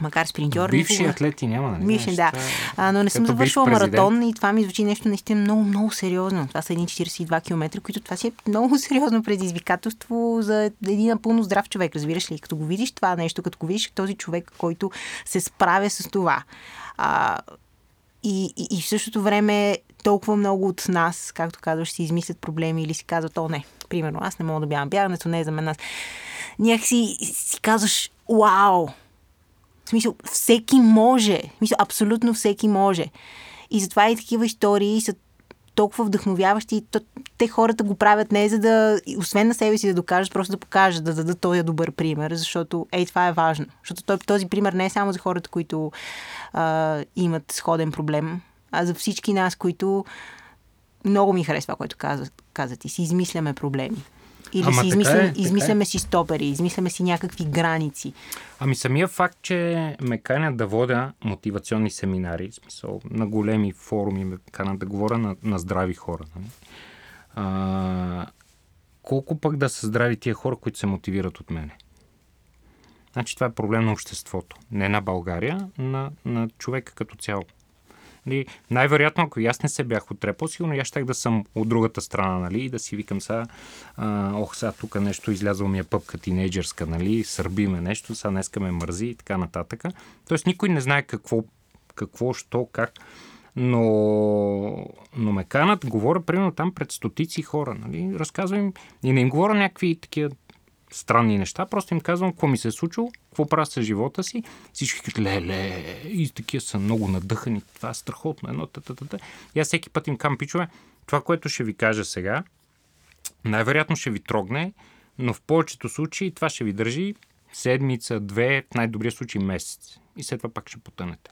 макар спринтьор. Бивши никога... атлети няма, нали? Бивши, да. А, но не съм завършила маратон и това ми звучи нещо наистина много, много сериозно. Това са едни 42 км, които това си е много сериозно предизвикателство за един напълно здрав човек, разбираш ли? Като го видиш това нещо, като го видиш този човек, който се справя с това. А, и, и, и в същото време толкова много от нас, както казваш, си измислят проблеми или си казват, о не, примерно, аз не мога да бягам, бягането не е за мен. Аз... Някакси си казваш, вау, в смисъл, всеки може. В смисъл, абсолютно всеки може. И затова и такива истории са толкова вдъхновяващи. Те хората го правят не за да, освен на себе си да докажат, просто да покажат, да дадат този добър пример, защото ей, това е важно. Защото този пример не е само за хората, които а, имат сходен проблем, а за всички нас, които много ми харесва, което каза, каза ти, си измисляме проблеми. Или Ама си измисляме, е, измисляме е. си стопери, измисляме си някакви граници. Ами самия факт, че ме канят да водя мотивационни семинари, в смисъл на големи форуми, ме канят да говоря на, на здрави хора. Нали? А, колко пък да са здрави тия хора, които се мотивират от мене? Значи това е проблем на обществото. Не на България, на, на човека като цяло. Нали, най-вероятно, ако и аз не се бях отрепал, сигурно аз щях да съм от другата страна, нали, и да си викам сега, ох, сега тук нещо излязъл ми е пъпка тинейджърска, нали, сърбиме нещо, сега днеска ме мързи и така нататък. Тоест никой не знае какво, какво, що, как. Но, но ме канат, говоря примерно там пред стотици хора, нали? Разказвам и не им говоря някакви такива странни неща, просто им казвам какво ми се е случило, какво правя с живота си. Всички казват, леле, и такива са много надъхани, това е страхотно, едно, та, та, та, та. И аз всеки път им кам, пичове, това, което ще ви кажа сега, най-вероятно ще ви трогне, но в повечето случаи това ще ви държи седмица, две, в най-добрия случай месец. И след това пак ще потънете.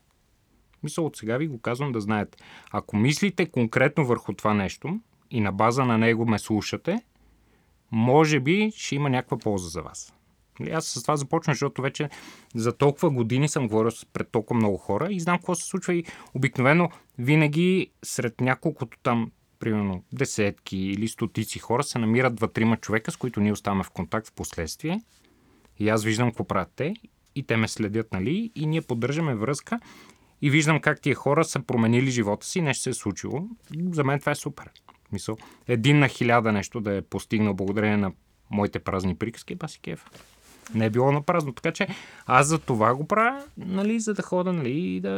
Мисъл от сега ви го казвам да знаете. Ако мислите конкретно върху това нещо и на база на него ме слушате, може би ще има някаква полза за вас. Нали, аз с това започвам, защото вече за толкова години съм говорил пред толкова много хора и знам какво се случва и обикновено винаги сред няколкото там, примерно десетки или стотици хора се намират два-трима човека, с които ние оставаме в контакт в последствие и аз виждам какво правят те и те ме следят, нали, и ние поддържаме връзка и виждам как тия хора са променили живота си, нещо се е случило. За мен това е супер. Мисъл, един на хиляда нещо да е постигнал благодарение на моите празни приказки, ба си кеф. Не е било на празно. Така че аз за това го правя, нали, за да хода, нали, да,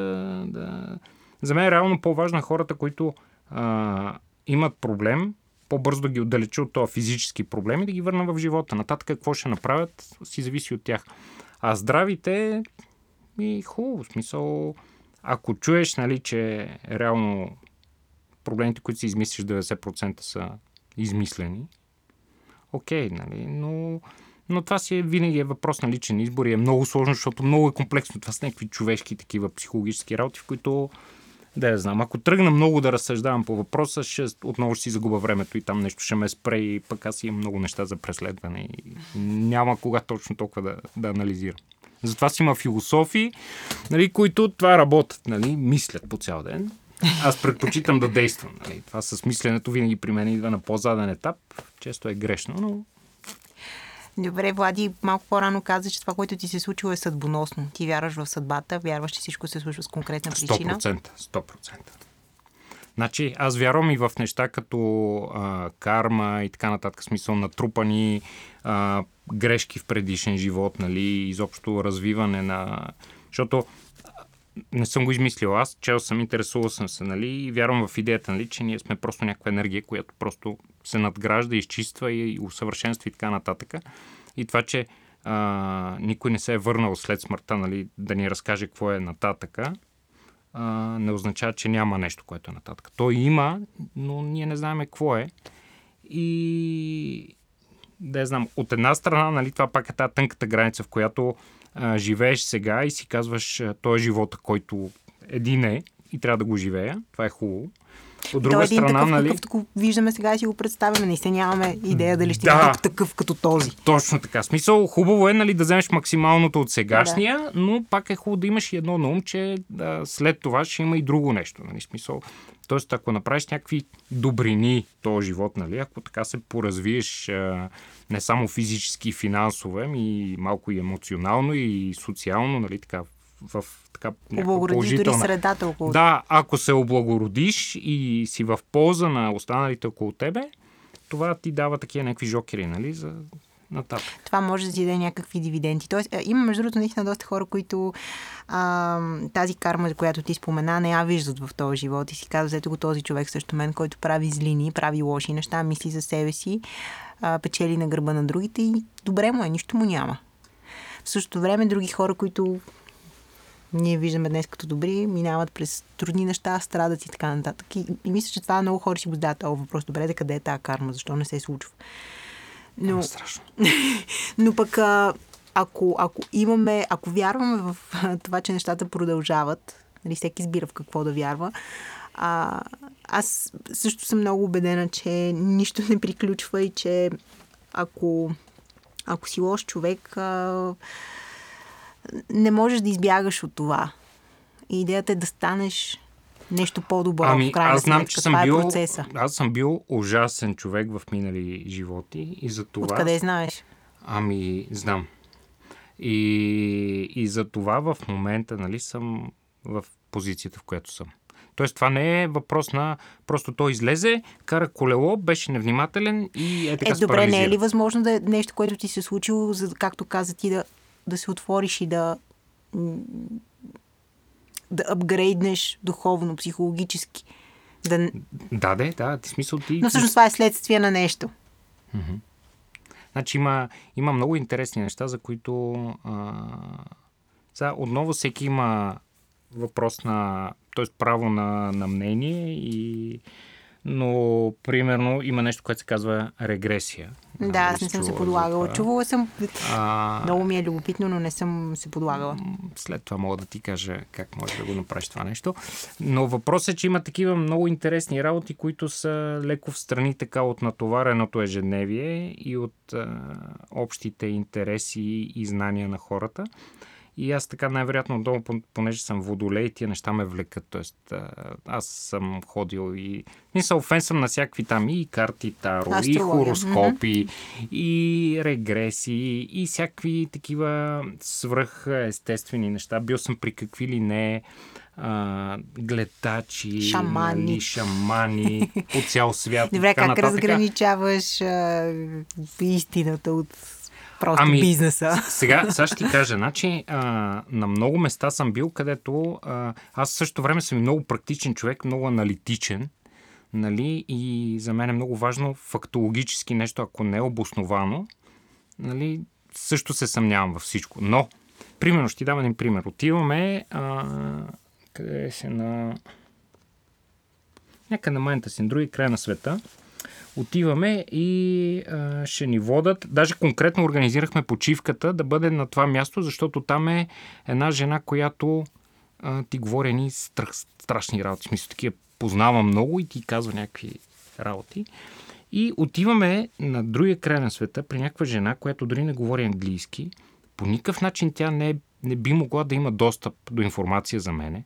да... За мен е реално по-важно хората, които а, имат проблем, по-бързо да ги отдалеча от този физически проблем и да ги върна в живота. Нататък какво ще направят, си зависи от тях. А здравите, и хубаво, смисъл, ако чуеш, нали, че реално проблемите, които си измислиш 90% са измислени. Окей, нали, но, но това си е винаги е въпрос на личен избор и е много сложно, защото много е комплексно. Това са някакви човешки такива психологически работи, в които да я знам. Ако тръгна много да разсъждавам по въпроса, ще, отново ще си загуба времето и там нещо ще ме спре и пък аз имам много неща за преследване и няма кога точно толкова да, да анализирам. Затова си има философии, нали, които това работят, нали, мислят по цял ден аз предпочитам да действам. Нали. Това с мисленето винаги при мен идва на по-заден етап. Често е грешно, но Добре, Влади, малко по-рано каза, че това, което ти се случило е съдбоносно. Ти вярваш в съдбата, вярваш, че всичко се случва с конкретна причина. 100%. 100%. Значи, аз вярвам и в неща като а, карма и така нататък, смисъл натрупани а, грешки в предишен живот, нали, изобщо развиване на... Защото не съм го измислил аз, чел съм, интересувал съм се, нали, и вярвам в идеята, нали, че ние сме просто някаква енергия, която просто се надгражда, изчиства и усъвършенства и така нататък. И това, че а, никой не се е върнал след смъртта, нали, да ни разкаже какво е нататъка, а, не означава, че няма нещо, което е нататък. Той има, но ние не знаем какво е. И да знам, от една страна, нали, това пак е тази тънката граница, в която а, живееш сега и си казваш, той е живота, който един е и трябва да го живея. Това е хубаво. От друга Той е един страна, такъв, нали... какъвто го виждаме сега и си го представяме. Наистина нямаме идея дали ще да, е такъв като този. Точно така. Смисъл, хубаво е нали, да вземеш максималното от сегашния, да. но пак е хубаво да имаш и едно на ум, че да, след това ще има и друго нещо. Нали, смисъл. Тоест, ако направиш някакви добрини този живот, нали, ако така се поразвиеш а, не само физически и финансово, ами малко и емоционално и социално, нали, така, в така Облагородиш дори средата около Да, ако се облагородиш и си в полза на останалите около тебе, това ти дава такива някакви жокери, нали, за нататък. Това може да ти даде някакви дивиденти. Тоест, има, между другото, наистина доста хора, които а, тази карма, за която ти спомена, не я виждат в този живот и си казват, ето го този човек също мен, който прави злини, прави лоши неща, мисли за себе си, а, печели на гърба на другите и добре му е, нищо му няма. В същото време други хора, които ние виждаме днес като добри, минават през трудни неща, страдат и така нататък. И, и мисля, че това много хора си го задават този въпрос. Добре, да къде е тази карма? Защо не се случва? Но, страшно. но пък ако, ако имаме, ако вярваме в това, че нещата продължават, нали, всеки избира в какво да вярва, а, аз също съм много убедена, че нищо не приключва и че ако, ако си лош човек, а, не можеш да избягаш от това. И идеята е да станеш нещо по-добро ами, в крайна аз знам, сметка. че съм е бил, процеса. Аз съм бил ужасен човек в минали животи и за това... Откъде знаеш? Ами, знам. И, и за това в момента, нали, съм в позицията, в която съм. Тоест, това не е въпрос на просто той излезе, кара колело, беше невнимателен и е така Е, добре, не е ли възможно да е нещо, което ти се е случило, за, както каза ти, да да се отвориш и да да апгрейднеш духовно, психологически. Да, да, да, да, в смисъл ти... Но всъщност това е следствие на нещо. Mm-hmm. Значи има, има много интересни неща, за които а, сега, отново всеки има въпрос на, т.е. право на, на мнение и но примерно има нещо, което се казва регресия. Да, аз не съм се подлагала. Чувала съм. А... Много ми е любопитно, но не съм се подлагала. След това мога да ти кажа как може да го направиш това нещо. Но въпросът е, че има такива много интересни работи, които са леко в страни така от натовареното ежедневие и от а, общите интереси и знания на хората. И аз така най-вероятно отдолу, понеже съм водолей, тия неща ме влекат. Тоест, аз съм ходил и... Мисъл, фен съм на всякакви там и карти Таро, Астрология. и хороскопи, mm-hmm. и регреси, и всякакви такива свръх естествени неща. Бил съм при какви ли не а, гледачи, шамани, нали, шамани по цял свят. Добре, как нататък. разграничаваш а, истината от просто ами, бизнеса. Сега, сега ще ти кажа, значи, а, на много места съм бил, където а, аз също време съм много практичен човек, много аналитичен, нали, и за мен е много важно фактологически нещо, ако не е обосновано, нали, също се съмнявам във всичко. Но, примерно, ще ти дам един пример. Отиваме, а, къде се на... Някъде на момента си, на други край на света отиваме и а, ще ни водат. Даже конкретно организирахме почивката да бъде на това място, защото там е една жена, която а, ти говори ни страх, страшни работи. Смисъл, такива познава много и ти казва някакви работи. И отиваме на другия край на света при някаква жена, която дори не говори английски. По никакъв начин тя не, не би могла да има достъп до информация за мене.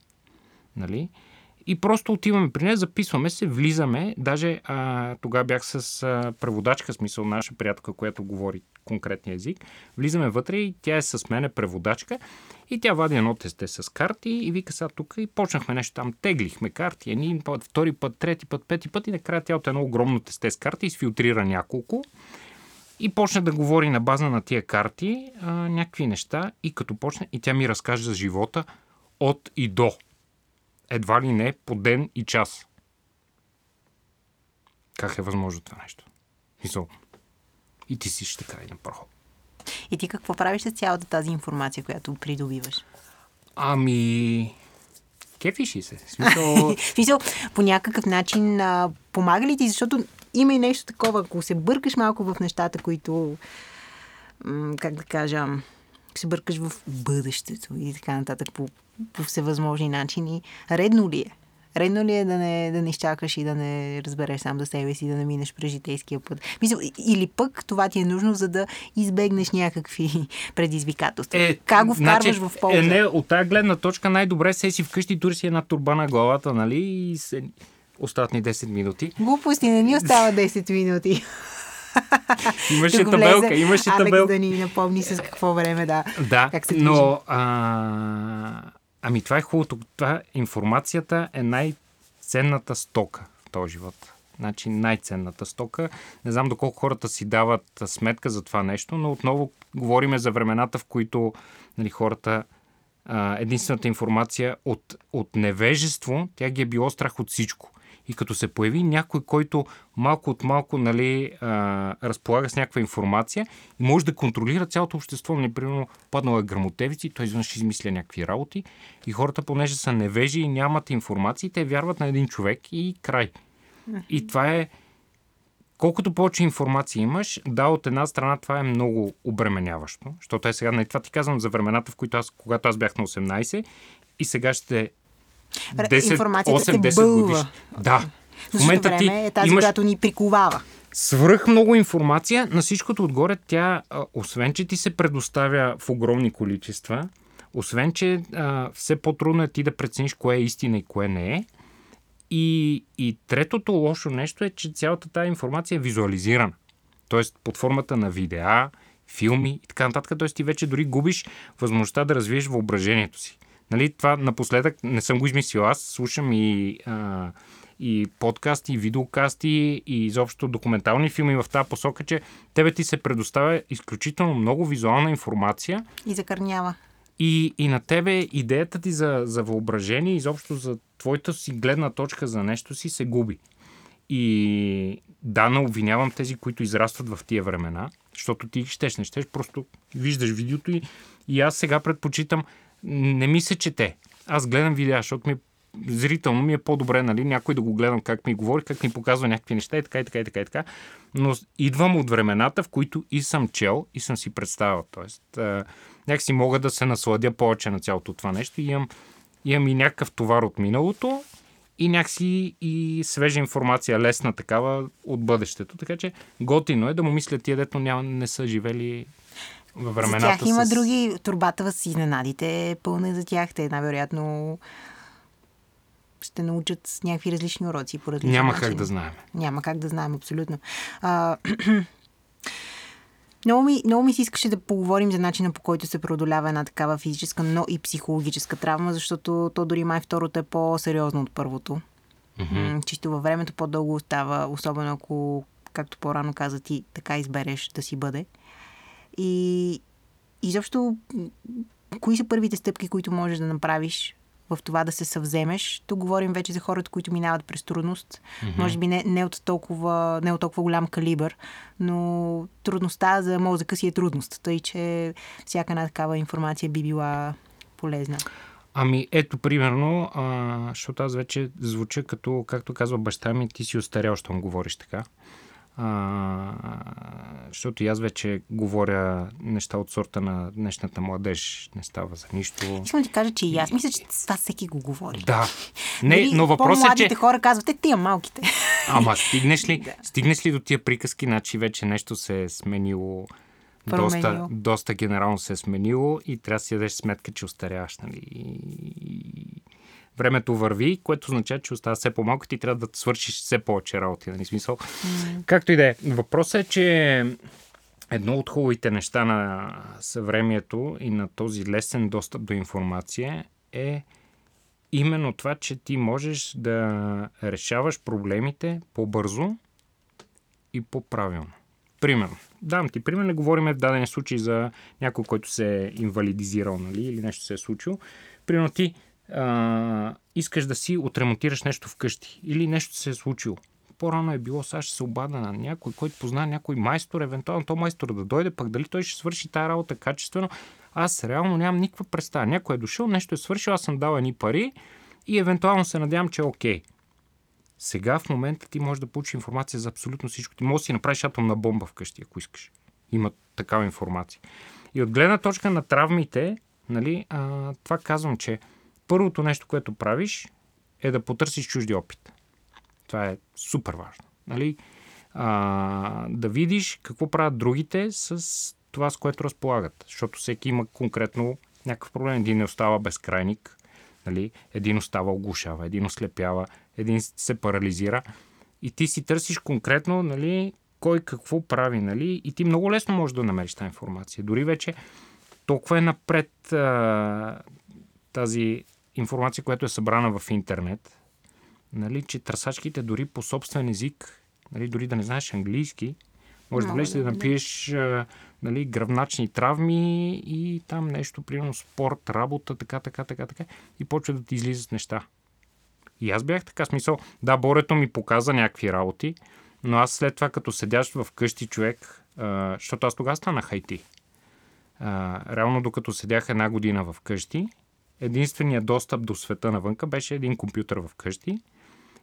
Нали? И просто отиваме при нея, записваме се, влизаме. Даже а, тогава бях с а, преводачка, смисъл наша приятелка, която говори конкретния език. Влизаме вътре и тя е с мене преводачка. И тя вади едно тесте с карти и вика сега тук и почнахме нещо там. Теглихме карти, един път, втори път, трети път, пети път и накрая тя от едно огромно тесте с карти изфилтрира няколко и почна да говори на база на тия карти а, някакви неща и като почне и тя ми разкаже за живота от и до едва ли не по ден и час. Как е възможно това нещо? Мисъл. И ти си ще край на проход. И ти какво правиш с цялата тази информация, която придобиваш? Ами, кефиш ли се? Смисъл, смисъл, по някакъв начин а, помага ли ти, защото има и нещо такова, ако се бъркаш малко в нещата, които, м, как да кажа, се бъркаш в бъдещето и така нататък по, по всевъзможни начини, редно ли е? Редно ли е да не, да не изчакаш и да не разбереш сам за себе си, да не минеш през житейския път? Мисъл, или пък това ти е нужно, за да избегнеш някакви предизвикателства. Е, как го вкарваш значи, в полза? Е, не, от тази гледна точка най-добре се си вкъщи, тури си една турба на главата, нали? И се... остатни 10 минути. Глупости, не ни остава 10 минути. Имаше табелка, имаше Алекс табелка. да ни напомни с какво време, да. Да, Как се но а, ами това е хубавото. Това, информацията е най-ценната стока в този живот. Значи най-ценната стока. Не знам доколко хората си дават сметка за това нещо, но отново говориме за времената, в които нали, хората единствената информация от, от невежество, тя ги е било страх от всичко. И като се появи някой, който малко от малко нали, а, разполага с някаква информация може да контролира цялото общество, нали, примерно паднала е грамотевици, той изведнъж измисля някакви работи. И хората, понеже са невежи и нямат информация, те вярват на един човек и край. И това е колкото повече информация имаш, да, от една страна това е много обременяващо, защото е сега, нали, това ти казвам за времената, в които аз, когато аз бях на 18 и сега ще 10, информацията 8, те 10 бълва. годиш. Да. В В момента същото ти време е тази, имаш която ни приковава. свръх много информация, на всичкото отгоре тя, освен че ти се предоставя в огромни количества, освен че а, все по-трудно е ти да прецениш кое е истина и кое не е, и, и третото лошо нещо е, че цялата тази информация е визуализирана. Тоест под формата на видеа, филми и така нататък. Тоест ти вече дори губиш възможността да развиеш въображението си. Нали, това напоследък не съм го измислил аз, слушам и, а, и подкасти, и видеокасти, и изобщо документални филми в тази посока, че тебе ти се предоставя изключително много визуална информация И закърнява. и, и на тебе идеята ти за, за въображение, изобщо за твоята си гледна точка за нещо си се губи. И да, не обвинявам тези, които израстват в тия времена, защото ти щеш, не щеш, просто виждаш видеото и, и аз сега предпочитам, не ми се чете. Аз гледам видеа, защото ми зрително ми е по-добре, нали, някой да го гледам как ми говори, как ми показва някакви неща и така, и така, и така, и така. Но идвам от времената, в които и съм чел, и съм си представил. Тоест, някакси мога да се насладя повече на цялото това нещо и имам, имам и някакъв товар от миналото и някакси и свежа информация, лесна такава от бъдещето. Така че готино е да му мислят тия, дето няма, не са живели във За времената тях има с... други. Турбата с изненадите е пълна за тях. Те най-вероятно ще научат с някакви различни уроци по различни Няма начини. как да знаем. Няма как да знаем, абсолютно. А, много, ми, много ми се искаше да поговорим за начина по който се преодолява една такава физическа, но и психологическа травма, защото то дори май второто е по-сериозно от първото. Mm-hmm. Чисто във времето по-дълго остава, особено ако, както по-рано каза ти, така избереш да си бъде. И изобщо, кои са първите стъпки, които можеш да направиш в това да се съвземеш? Тук говорим вече за хората, които минават през трудност. Mm-hmm. Може би не, не, от толкова, не от толкова голям калибър, но трудността за мозъка си е трудност. Тъй, че всяка една такава информация би била полезна. Ами ето, примерно, а, защото аз вече звуча като, както казва баща ми, ти си остарял, щом говориш така. А, защото и аз вече говоря неща от сорта на днешната младеж. Не става за нищо. Искам да ти кажа, че и аз мисля, че това всеки го говори. Да. Не, Дали но въпросът е, че... хора казват, е, тия малките. Ама стигнеш ли, стигнеш ли до тия приказки, значи вече нещо се е сменило, доста, доста генерално се е сменило и трябва да си дадеш сметка, че устаряваш. Нали? И времето върви, което означава, че остава все по-малко и ти трябва да свършиш все повече работи. Нали? Смисъл. Както и да е. Въпросът е, че едно от хубавите неща на съвремието и на този лесен достъп до информация е именно това, че ти можеш да решаваш проблемите по-бързо и по-правилно. Примерно. Дам ти пример, не говорим в даден случай за някой, който се е инвалидизирал, нали, или нещо се е случило. Примерно ти а, искаш да си отремонтираш нещо вкъщи или нещо се е случило. По-рано е било, сега ще се обада на някой, който познае някой майстор, евентуално то майстор да дойде, пък дали той ще свърши тази работа качествено. Аз реално нямам никаква представа. Някой е дошъл, нещо е свършил, аз съм дал едни пари и евентуално се надявам, че е окей. Сега в момента ти можеш да получиш информация за абсолютно всичко. Ти можеш да си направиш атомна бомба вкъщи, ако искаш. Има такава информация. И от гледна точка на травмите, нали, а, това казвам, че първото нещо, което правиш, е да потърсиш чужди опит. Това е супер важно. Нали? А, да видиш какво правят другите с това, с което разполагат. Защото всеки има конкретно някакъв проблем. Един не остава безкрайник, нали? един остава оглушава, един ослепява, един се парализира. И ти си търсиш конкретно нали, кой какво прави. Нали? И ти много лесно можеш да намериш тази информация. Дори вече толкова е напред а, тази информация, която е събрана в интернет, нали, че търсачките дори по собствен език, нали, дори да не знаеш английски, може да влезеш да напиеш нали, гръвначни травми и там нещо, примерно спорт, работа, така, така, така, така, и почва да ти излизат неща. И аз бях така смисъл. Да, Борето ми показа някакви работи, но аз след това, като седяш в къщи човек, а, защото аз тогава станах IT. А, реално, докато седях една година в къщи, единственият достъп до света навънка беше един компютър в къщи.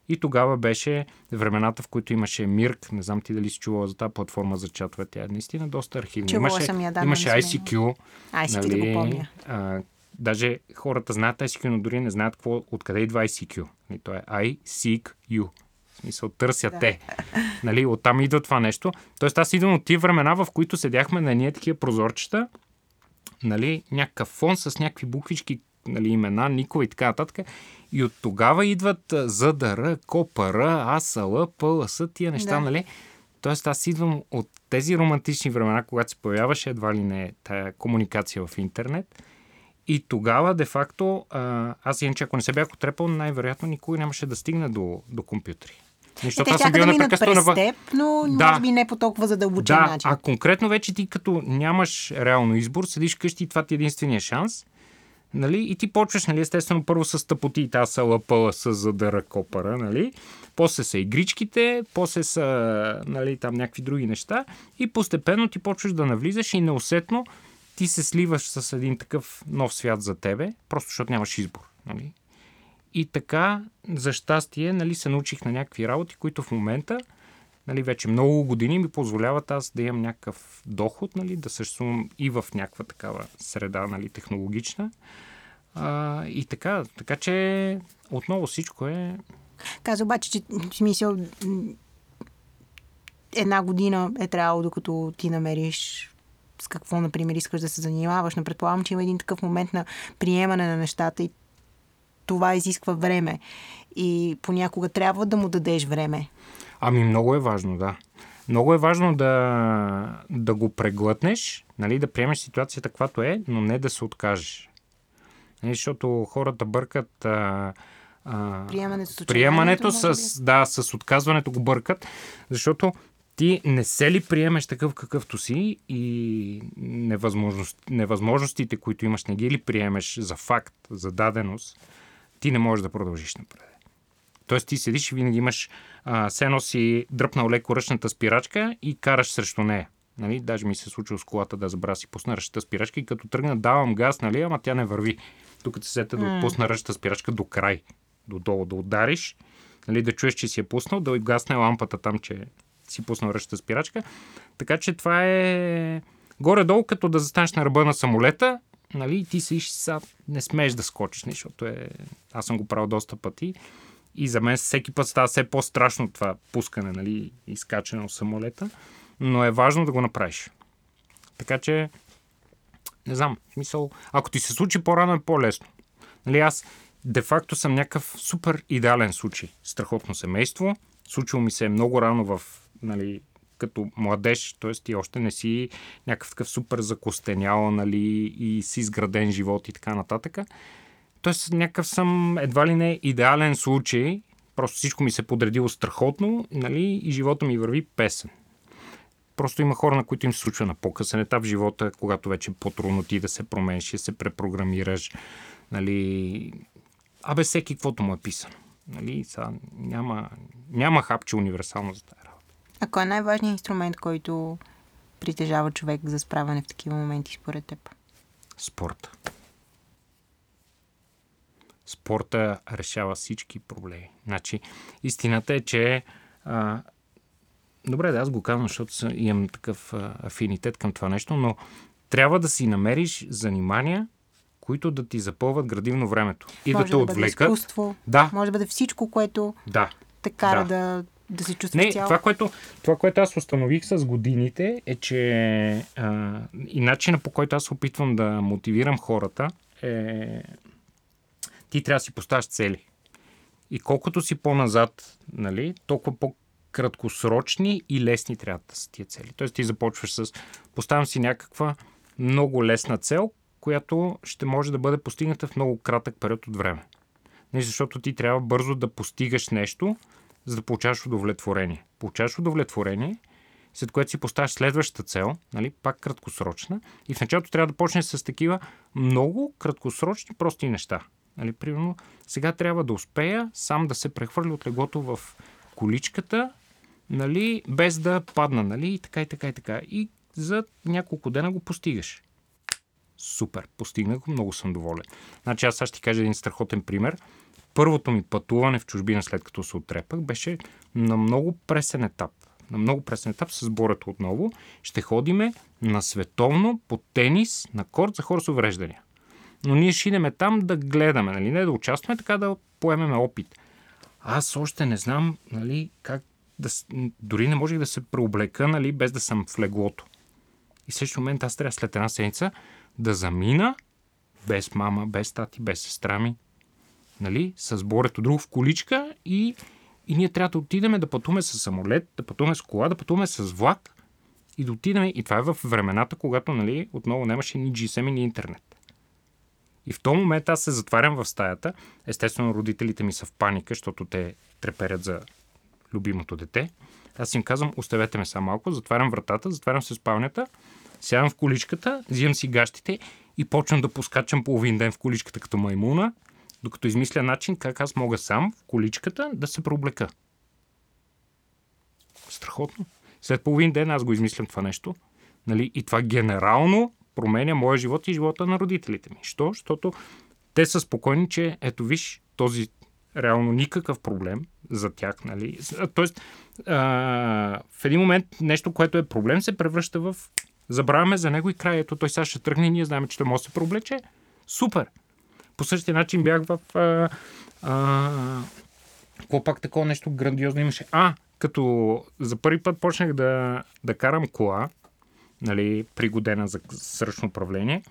И тогава беше времената, в които имаше Мирк. Не знам ти дали си чувала за тази платформа за чатове. Тя е наистина доста архивна. Чувала имаше, съм я, да, имаше нали ICQ. ICQ да нали, го помня. А, даже хората знаят ICQ, но дори не знаят какво, откъде идва ICQ. И то е I seek you. В смисъл, търся Да. те. Нали, оттам идва това нещо. Тоест аз идвам от тия времена, в които седяхме на ние такива прозорчета, нали, някакъв фон с някакви буквички, нали, имена, никога и така нататък. И от тогава идват ЗДР, КОПР, АСЛ, ПЛС, тия неща, Да. нали? Тоест аз идвам от тези романтични времена, когато се появяваше едва ли не тая комуникация в интернет. И тогава, де-факто, а, аз иначе, ако не се бях отрепал, най-вероятно никога нямаше да стигна до, до компютри. Защото Те аз съм бил да минат непрекъснато през на... теб, но Да. може би не по толкова задълбочен Да, начин. а конкретно вече ти като нямаш реално избор, седиш къщи и това ти е единствения шанс. Нали? И ти почваш, нали, естествено, първо с тъпоти, тази са лъпъла с задъра копара, нали? После са игричките, после са нали, там някакви други неща и постепенно ти почваш да навлизаш и неусетно ти се сливаш с един такъв нов свят за тебе, просто защото нямаш избор. Нали? И така, за щастие, нали, се научих на някакви работи, които в момента нали, вече много години ми позволяват аз да имам някакъв доход, нали, да съществувам и в някаква такава среда нали, технологична. А, и така, така че отново всичко е... Каза обаче, че в смисъл една година е трябвало, докато ти намериш с какво, например, искаш да се занимаваш. Но предполагам, че има един такъв момент на приемане на нещата и това изисква време. И понякога трябва да му дадеш време. Ами много е важно, да. Много е важно да, да го преглътнеш, нали, да приемеш ситуацията каквато е, но не да се откажеш. Нали, защото хората бъркат а, а, Приемането с приемането с, да, с отказването го бъркат, защото ти не се ли приемеш такъв какъвто си и невъзможност, невъзможностите, които имаш, не ги ли приемеш за факт, за даденост, ти не можеш да продължиш напред. Тоест ти седиш и винаги имаш, а, се носи дръпнал леко ръчната спирачка и караш срещу нея. Нали? Даже ми се е случило с колата да забравя си пусна ръчната спирачка и като тръгна давам газ, нали? ама тя не върви. Тук се сета да отпусна ръчната спирачка до край, до долу, да удариш, нали? да чуеш, че си е пуснал, да гасне лампата там, че си пуснал ръчната спирачка. Така че това е горе-долу, като да застанеш на ръба на самолета, нали, и ти си са, не смееш да скочиш, нали, защото е... аз съм го правил доста пъти. И за мен всеки път става все по-страшно това пускане, нали, и скачане от самолета. Но е важно да го направиш. Така че, не знам, в смисъл, ако ти се случи по-рано е по-лесно. Нали, аз де-факто съм някакъв супер идеален случай. Страхотно семейство. Случило ми се много рано в, нали, като младеж, т.е. ти още не си някакъв такъв супер закостенял, нали, и си изграден живот и така нататък. Тоест някакъв съм едва ли не идеален случай, просто всичко ми се подредило страхотно, нали, и живота ми върви песен. Просто има хора, на които им се случва на по-късен етап в живота, когато вече по-трудно ти да се промениш, да се препрограмираш, нали, абе всеки каквото му е писано. Нали, сега няма, няма хапче универсално за тази работа. А кой е най-важният инструмент, който притежава човек за справяне в такива моменти според теб? Спорт. Спорта решава всички проблеми. Значи, истината е, че а, добре, да, аз го казвам, защото имам такъв а, афинитет към това нещо, но трябва да си намериш занимания, които да ти запълват градивно времето. И може да те да бъде отвлекат. изкуство, Да, може да бъде всичко, което да. те кара Да. да, да се чувстваш Не, цял. това което, това, което аз установих с годините е, че а, и начина по който аз опитвам да мотивирам хората е ти трябва да си поставяш цели. И колкото си по-назад, нали, толкова по-краткосрочни и лесни трябва да са тия цели. Тоест ти започваш с поставям си някаква много лесна цел, която ще може да бъде постигната в много кратък период от време. Не, защото ти трябва бързо да постигаш нещо, за да получаваш удовлетворение. Получаваш удовлетворение, след което си поставяш следващата цел, нали, пак краткосрочна, и в началото трябва да почнеш с такива много краткосрочни, прости неща. Нали, примерно, сега трябва да успея сам да се прехвърля от леглото в количката, нали, без да падна, нали, и така, и така, и така. И за няколко дена го постигаш. Супер, постигнах го, много съм доволен. Значи аз сега ще ти кажа един страхотен пример. Първото ми пътуване в чужбина след като се отрепах беше на много пресен етап. На много пресен етап с Борето отново. Ще ходиме на световно по тенис на корт за хора с увреждания. Но ние ще идеме там да гледаме, нали? не да участваме, така да поемеме опит. Аз още не знам нали, как да... Дори не можех да се преоблека, нали, без да съм в леглото. И в същия момент аз трябва след една седмица да замина без мама, без тати, без сестра ми, нали, с Борето друго в количка и, и ние трябва да отидем да пътуваме с самолет, да пътуваме с кола, да пътуваме с влак и да отидем. И това е в времената, когато нали, отново нямаше ни GSM, ни интернет. И в този момент аз се затварям в стаята. Естествено, родителите ми са в паника, защото те треперят за любимото дете. Аз им казвам, оставете ме само малко, затварям вратата, затварям се спалнята, сядам в количката, взимам си гащите и почвам да поскачам половин ден в количката като маймуна, докато измисля начин как аз мога сам в количката да се прооблека. Страхотно. След половин ден аз го измислям това нещо. Нали? И това генерално променя моя живот и живота на родителите ми. Що? Защото те са спокойни, че ето виж, този реално никакъв проблем за тях. Нали? Тоест, а, в един момент нещо, което е проблем, се превръща в забравяме за него и край. Ето той сега ще тръгне ние знаем, че той може да се проблече. Супер! По същия начин бях в... А, а, какво пак такова нещо грандиозно имаше? А, като за първи път почнах да, да карам кола, нали, пригодена за с ръчно управление,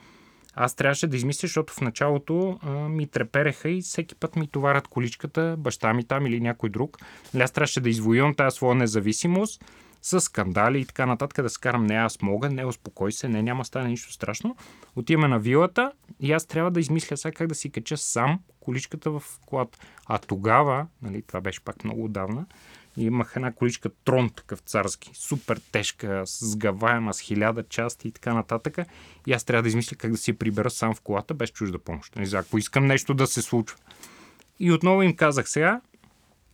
аз трябваше да измисля, защото в началото а, ми трепереха и всеки път ми товарят количката, баща ми там или някой друг. Нали, аз трябваше да извоювам тази своя независимост с скандали и така нататък, да се карам, не, аз мога, не, успокой се, не, няма стане нищо страшно. Отиваме на вилата и аз трябва да измисля сега как да си кача сам количката в колата. А тогава, нали, това беше пак много отдавна, имах една количка трон, такъв царски, супер тежка, сгъваема с хиляда части и така нататък. И аз трябва да измисля как да си я прибера сам в колата без чужда помощ. Не знам, ако искам нещо да се случва. И отново им казах сега,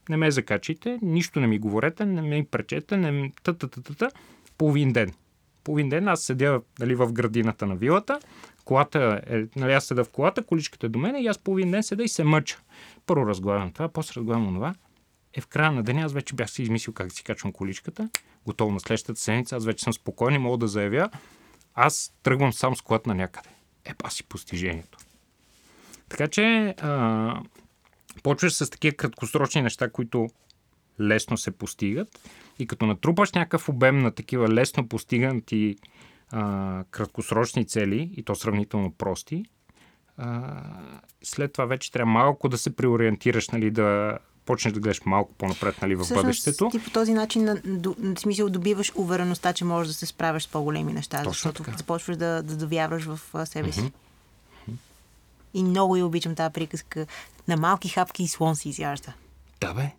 не ме закачайте, нищо не ми говорете, не ми пречете, не ми... та, та, та, та, та. половин ден. Половин ден аз седя нали, в градината на вилата, колата е, нали, аз седа в колата, количката е до мен и аз половин ден седа и се мъча. Първо разглавям това, после разглавям това. Е в края на деня аз вече бях си измислил как да си качвам количката. Готов на следващата седмица, аз вече съм спокоен и мога да заявя. Аз тръгвам сам с колата на някъде. Е, па постижението. Така че а, почваш с такива краткосрочни неща, които лесно се постигат и като натрупаш някакъв обем на такива лесно постигнати а, краткосрочни цели, и то сравнително прости, а, след това вече трябва малко да се преориентираш, нали, да почнеш да гледаш малко по-напред нали, в Всъщност, бъдещето. ти по този начин, в смисъл, добиваш увереността, че можеш да се справяш с по-големи неща, Точно защото така. започваш да, да довярваш в себе си. И много я обичам тази приказка. На малки хапки и слон се изяжда. Да, бе,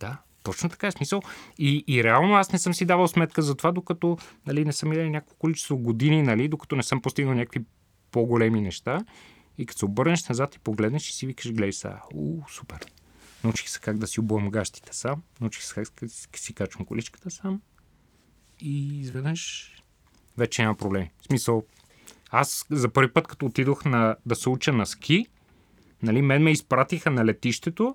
да. Точно така е смисъл. И, и реално аз не съм си давал сметка за това, докато нали, не съм минали някакво количество години, нали, докато не съм постигнал някакви по-големи неща. И като се обърнеш назад и погледнеш и си викаш, гледай сега, у, супер. Научих се как да си обувам гащите сам, научих се как си качвам количката сам. И изведнъж вече няма проблеми. В смисъл, аз за първи път, като отидох на, да се уча на ски, Нали, мен ме изпратиха на летището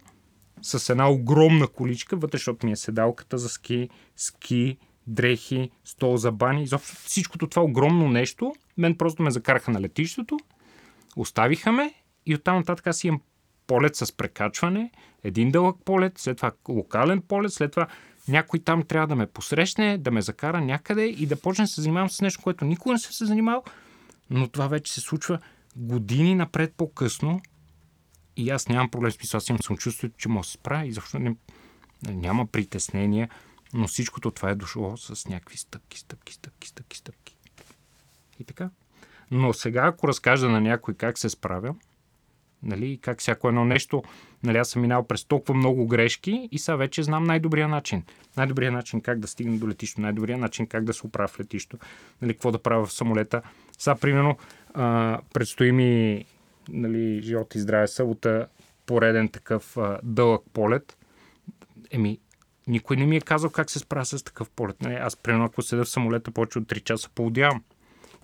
с една огромна количка, вътре, защото ми е седалката за ски, ски, дрехи, стол за бани, изобщо всичкото това огромно нещо, мен просто ме закараха на летището, оставиха ме и оттам нататък аз имам полет с прекачване, един дълъг полет, след това локален полет, след това някой там трябва да ме посрещне, да ме закара някъде и да почне да се занимавам с нещо, което никога не съм се занимавал, но това вече се случва години напред по-късно и аз нямам проблем с смисъл. Аз имам самочувствието, че мога да се справя и защо не, няма притеснения, но всичкото това е дошло с някакви стъпки, стъпки, стъпки, стъпки, стъпки. И така. Но сега, ако разкажа на някой как се справя, нали, как всяко едно нещо, нали, аз съм минал през толкова много грешки и сега вече знам най-добрия начин. Най-добрия начин как да стигна до летището, най-добрия начин как да се оправя в летището, нали, какво да правя в самолета. Сега, примерно, а, предстои ми нали, живот и здраве събота, пореден такъв а, дълъг полет. Еми, никой не ми е казал как се справя с такъв полет. Нали, аз, примерно, ако седа в самолета повече от 3 часа, поудявам.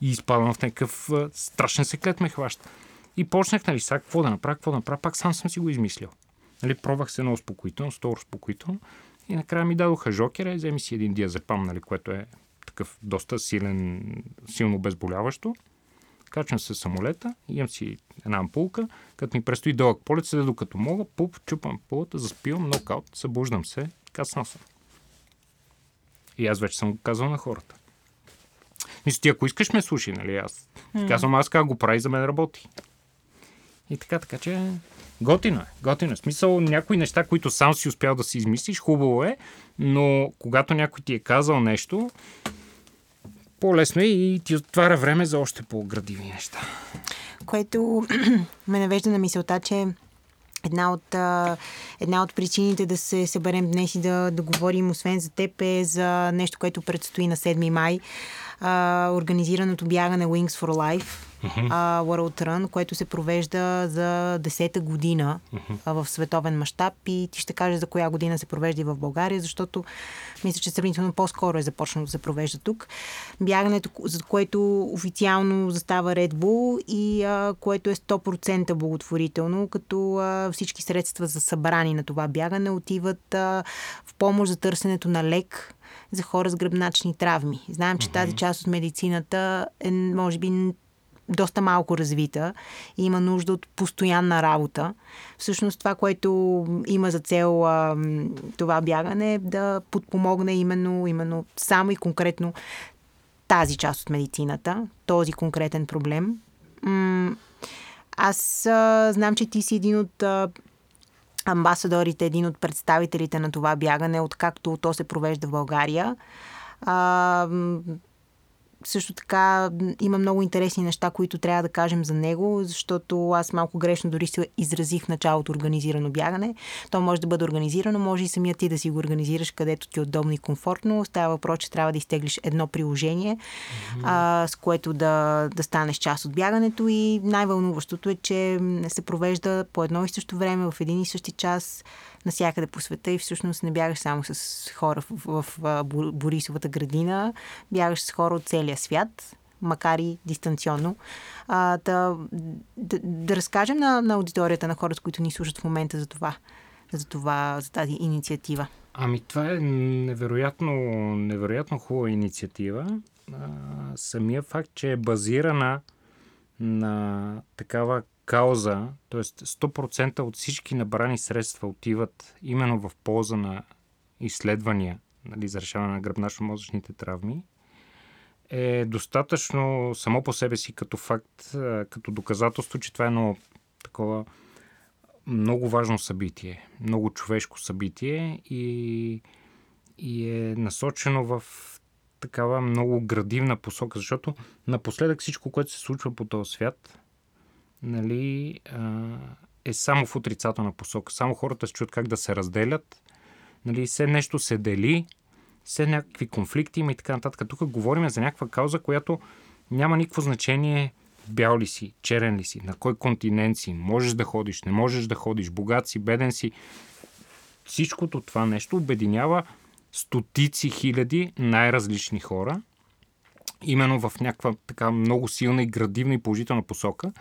И изпадам в някакъв страшен секрет ме хваща. И почнах, нали, сега какво да направя, какво да направя, пак сам съм си го измислил. Нали, пробвах се на успокоително, сто успокоително. И накрая ми дадоха жокера и вземи си един диазепам, нали, което е такъв доста силен, силно безболяващо. Качвам се самолета, имам си една ампулка, като ми предстои дълъг полет, седа докато мога, пуп, чупам ампулата, заспивам, нокаут, събуждам се, кацнал съм. И аз вече съм го казал на хората. Мисля, ти ако искаш ме слушай, нали? Аз mm. казвам, аз как го прави, за мен работи. И така, така че готино е. Готино е. Смисъл, някои неща, които сам си успял да си измислиш, хубаво е, но когато някой ти е казал нещо, по-лесно е и ти отваря време за още по-градивни неща. Което ме навежда на мисълта, че една от, една от причините да се съберем днес и да, да говорим, освен за теб, е за нещо, което предстои на 7 май. А, организираното бягане Wings for Life а, World Run, което се провежда за 10-та година uh-huh. а, в световен мащаб и ти ще кажеш за коя година се провежда и в България, защото мисля, че сравнително по-скоро е започнало да се провежда тук. Бягането, за което официално застава Red Bull и а, което е 100% благотворително, като а, всички средства за събрани на това бягане отиват а, в помощ за търсенето на лек за хора с гръбначни травми. Знаем, че mm-hmm. тази част от медицината е, може би, доста малко развита и има нужда от постоянна работа. Всъщност това, което има за цел а, това бягане е да подпомогне именно, именно само и конкретно тази част от медицината, този конкретен проблем. Аз а, знам, че ти си един от а, амбасадорите, един от представителите на това бягане, откакто то се провежда в България. А, също така има много интересни неща, които трябва да кажем за него, защото аз малко грешно дори се изразих в началото организирано бягане. То може да бъде организирано, може и самия ти да си го организираш където ти е удобно и комфортно. Става въпрос, че трябва да изтеглиш едно приложение, mm-hmm. а, с което да, да станеш част от бягането и най-вълнуващото е, че се провежда по едно и също време в един и същи час насякъде по света и всъщност не бягаш само с хора в, в, в Борисовата градина, бягаш с хора от целия свят, макар и дистанционно. А, да, да, да разкажем на, на аудиторията, на хората, които ни слушат в момента за това, за това, за тази инициатива. Ами това е невероятно, невероятно хубава инициатива. А, самия факт, че е базирана на такава кауза, т.е. 100% от всички набрани средства отиват именно в полза на изследвания нали, за решаване на гръбначно-мозъчните травми, е достатъчно само по себе си като факт, като доказателство, че това е едно такова много важно събитие, много човешко събитие и, и е насочено в такава много градивна посока, защото напоследък всичко, което се случва по този свят, нали, е само в отрицателна посока. Само хората се чуят как да се разделят. Нали, все нещо се дели, все някакви конфликти има и така нататък. Тук говорим за някаква кауза, която няма никакво значение бял ли си, черен ли си, на кой континент си, можеш да ходиш, не можеш да ходиш, богат си, беден си. Всичкото това нещо обединява стотици хиляди най-различни хора, именно в някаква така много силна и градивна и положителна посока,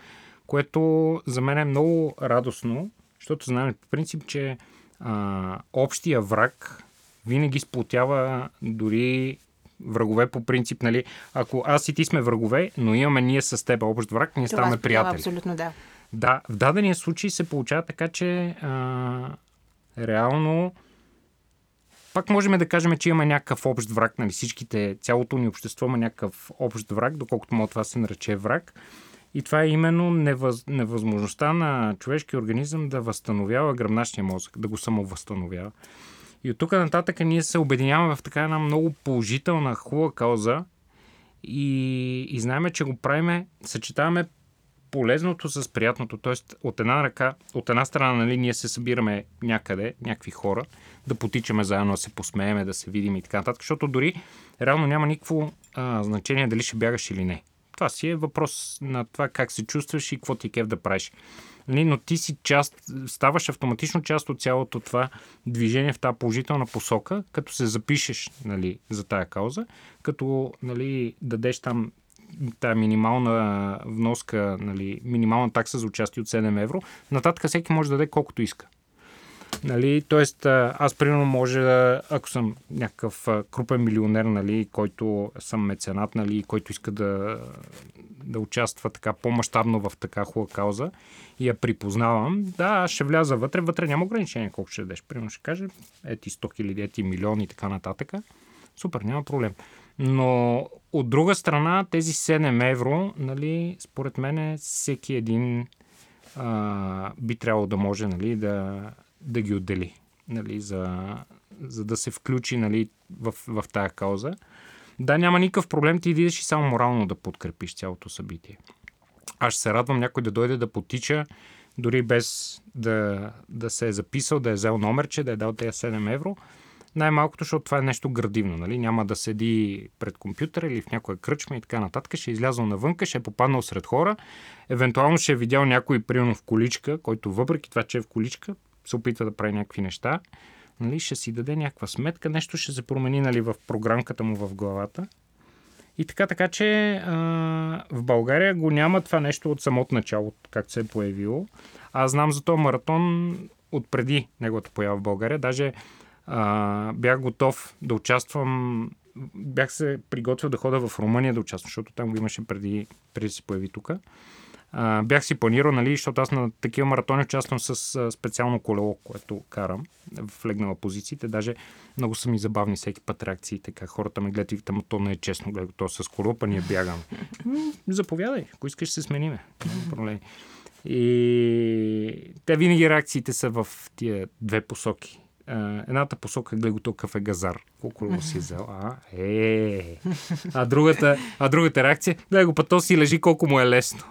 което за мен е много радостно, защото знаем по принцип, че а, общия враг винаги сплотява дори врагове по принцип, нали? Ако аз и ти сме врагове, но имаме ние с теб общ враг, ние Това ставаме приятели. Абсолютно да. Да, в дадения случай се получава така, че а, реално пак можем да кажем, че имаме някакъв общ враг, нали, всичките, цялото ни общество има някакъв общ враг, доколкото може това се нарече враг. И това е именно невъз, невъзможността на човешкия организъм да възстановява гръбначния мозък, да го самовъзстановява. И от тук нататък ние се обединяваме в така една много положителна, хубава кауза и, и знаеме, че го правиме, съчетаваме полезното с приятното. Тоест, от една ръка, от една страна, нали, ние се събираме някъде, някакви хора, да потичаме заедно, да се посмееме, да се видим и така нататък, защото дори реално няма никакво а, значение дали ще бягаш или не. Това си е въпрос на това как се чувстваш и какво ти е кеф да правиш. Нали, но ти си част, ставаш автоматично част от цялото това движение в тази положителна посока, като се запишеш нали, за тая кауза, като нали, дадеш там тая минимална вноска, нали, минимална такса за участие от 7 евро, нататък всеки може да даде колкото иска. Нали, тоест, аз примерно може да, ако съм някакъв крупен милионер, нали, който съм меценат, нали, който иска да, да участва така по-масштабно в така хубава кауза и я припознавам, да, аз ще вляза вътре, вътре няма ограничение колко ще дадеш. Примерно ще каже, ети 100 хиляди, ети милиони и така нататък. Супер, няма проблем. Но от друга страна, тези 7 евро, нали, според мен всеки един а, би трябвало да може нали, да, да ги отдели, нали, за, за да се включи нали, в, в тая кауза. Да, няма никакъв проблем ти да идеш и само морално да подкрепиш цялото събитие. Аз ще се радвам някой да дойде да потича, дори без да, да се е записал, да е взел номерче, да е дал тези 7 евро. Най-малкото, защото това е нещо градивно. Нали? Няма да седи пред компютъра или в някоя кръчма и така нататък. Ще е излязъл навънка, ще е попаднал сред хора. Евентуално ще е видял някой, примерно в количка, който въпреки това, че е в количка, се опитва да прави някакви неща. Нали? Ще си даде някаква сметка, нещо ще се промени нали, в програмката му в главата. И така, така че а, в България го няма това нещо от самото начало, както се е появило. Аз знам за този маратон от преди неговата поява в България. Даже а, бях готов да участвам. Бях се приготвил да хода в Румъния да участвам, защото там го имаше преди, преди да се появи тук. Бях си планирал, нали, защото аз на такива маратони участвам с а, специално колело, което карам в легнала позициите. Даже много са ми забавни всеки път реакции. Така хората ме гледат и викат, то не е честно, гледа то с колело, па ние бягаме. Заповядай, ако искаш се смениме. Няма. И те винаги реакциите са в тия две посоки. Едната посока гледа то кафе газар. Колко си е взел? А, е. А другата, а другата реакция, гледа го, па то си лежи колко му е лесно.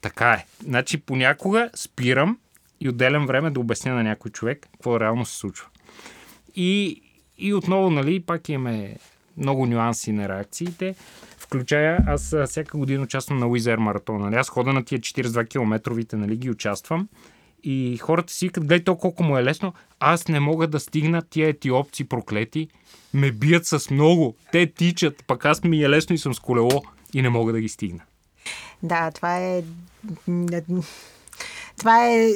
Така е. Значи понякога спирам и отделям време да обясня на някой човек какво реално се случва. И, и отново, нали, пак имаме много нюанси на реакциите. Включая, аз всяка година участвам на Уизер маратон. Нали? Аз хода на тия 42 километровите, нали, ги участвам. И хората си викат, гледай то колко му е лесно. Аз не мога да стигна тия етиопци проклети. Ме бият с много. Те тичат, пък аз ми е лесно и съм с колело и не мога да ги стигна. Да, това е това е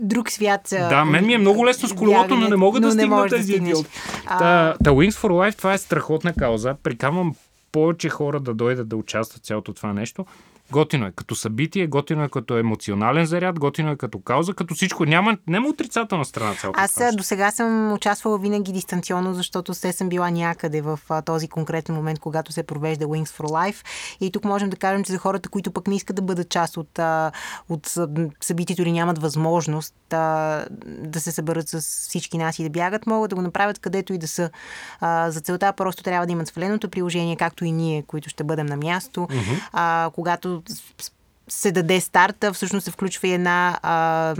друг свят. Да, мен ми е много лесно с колелото, но не мога да стигна тези да идиоти. Та, та Wings for Life, това е страхотна кауза. Прикамвам повече хора да дойдат да участват в цялото това нещо. Готино е като събитие, готино е като емоционален заряд, готино е като кауза, като всичко. Няма, няма отрицателна страна цялото Аз до сега съм участвала винаги дистанционно, защото се съм била някъде в този конкретен момент, когато се провежда Wings for Life. И тук можем да кажем, че за хората, които пък не искат да бъдат част от, от събитието или нямат възможност да се съберат с всички нас и да бягат, могат да го направят където и да са. За целта просто трябва да имат сваленото приложение, както и ние, които ще бъдем на място. Mm-hmm. А, когато се даде старта, всъщност се включва и една а,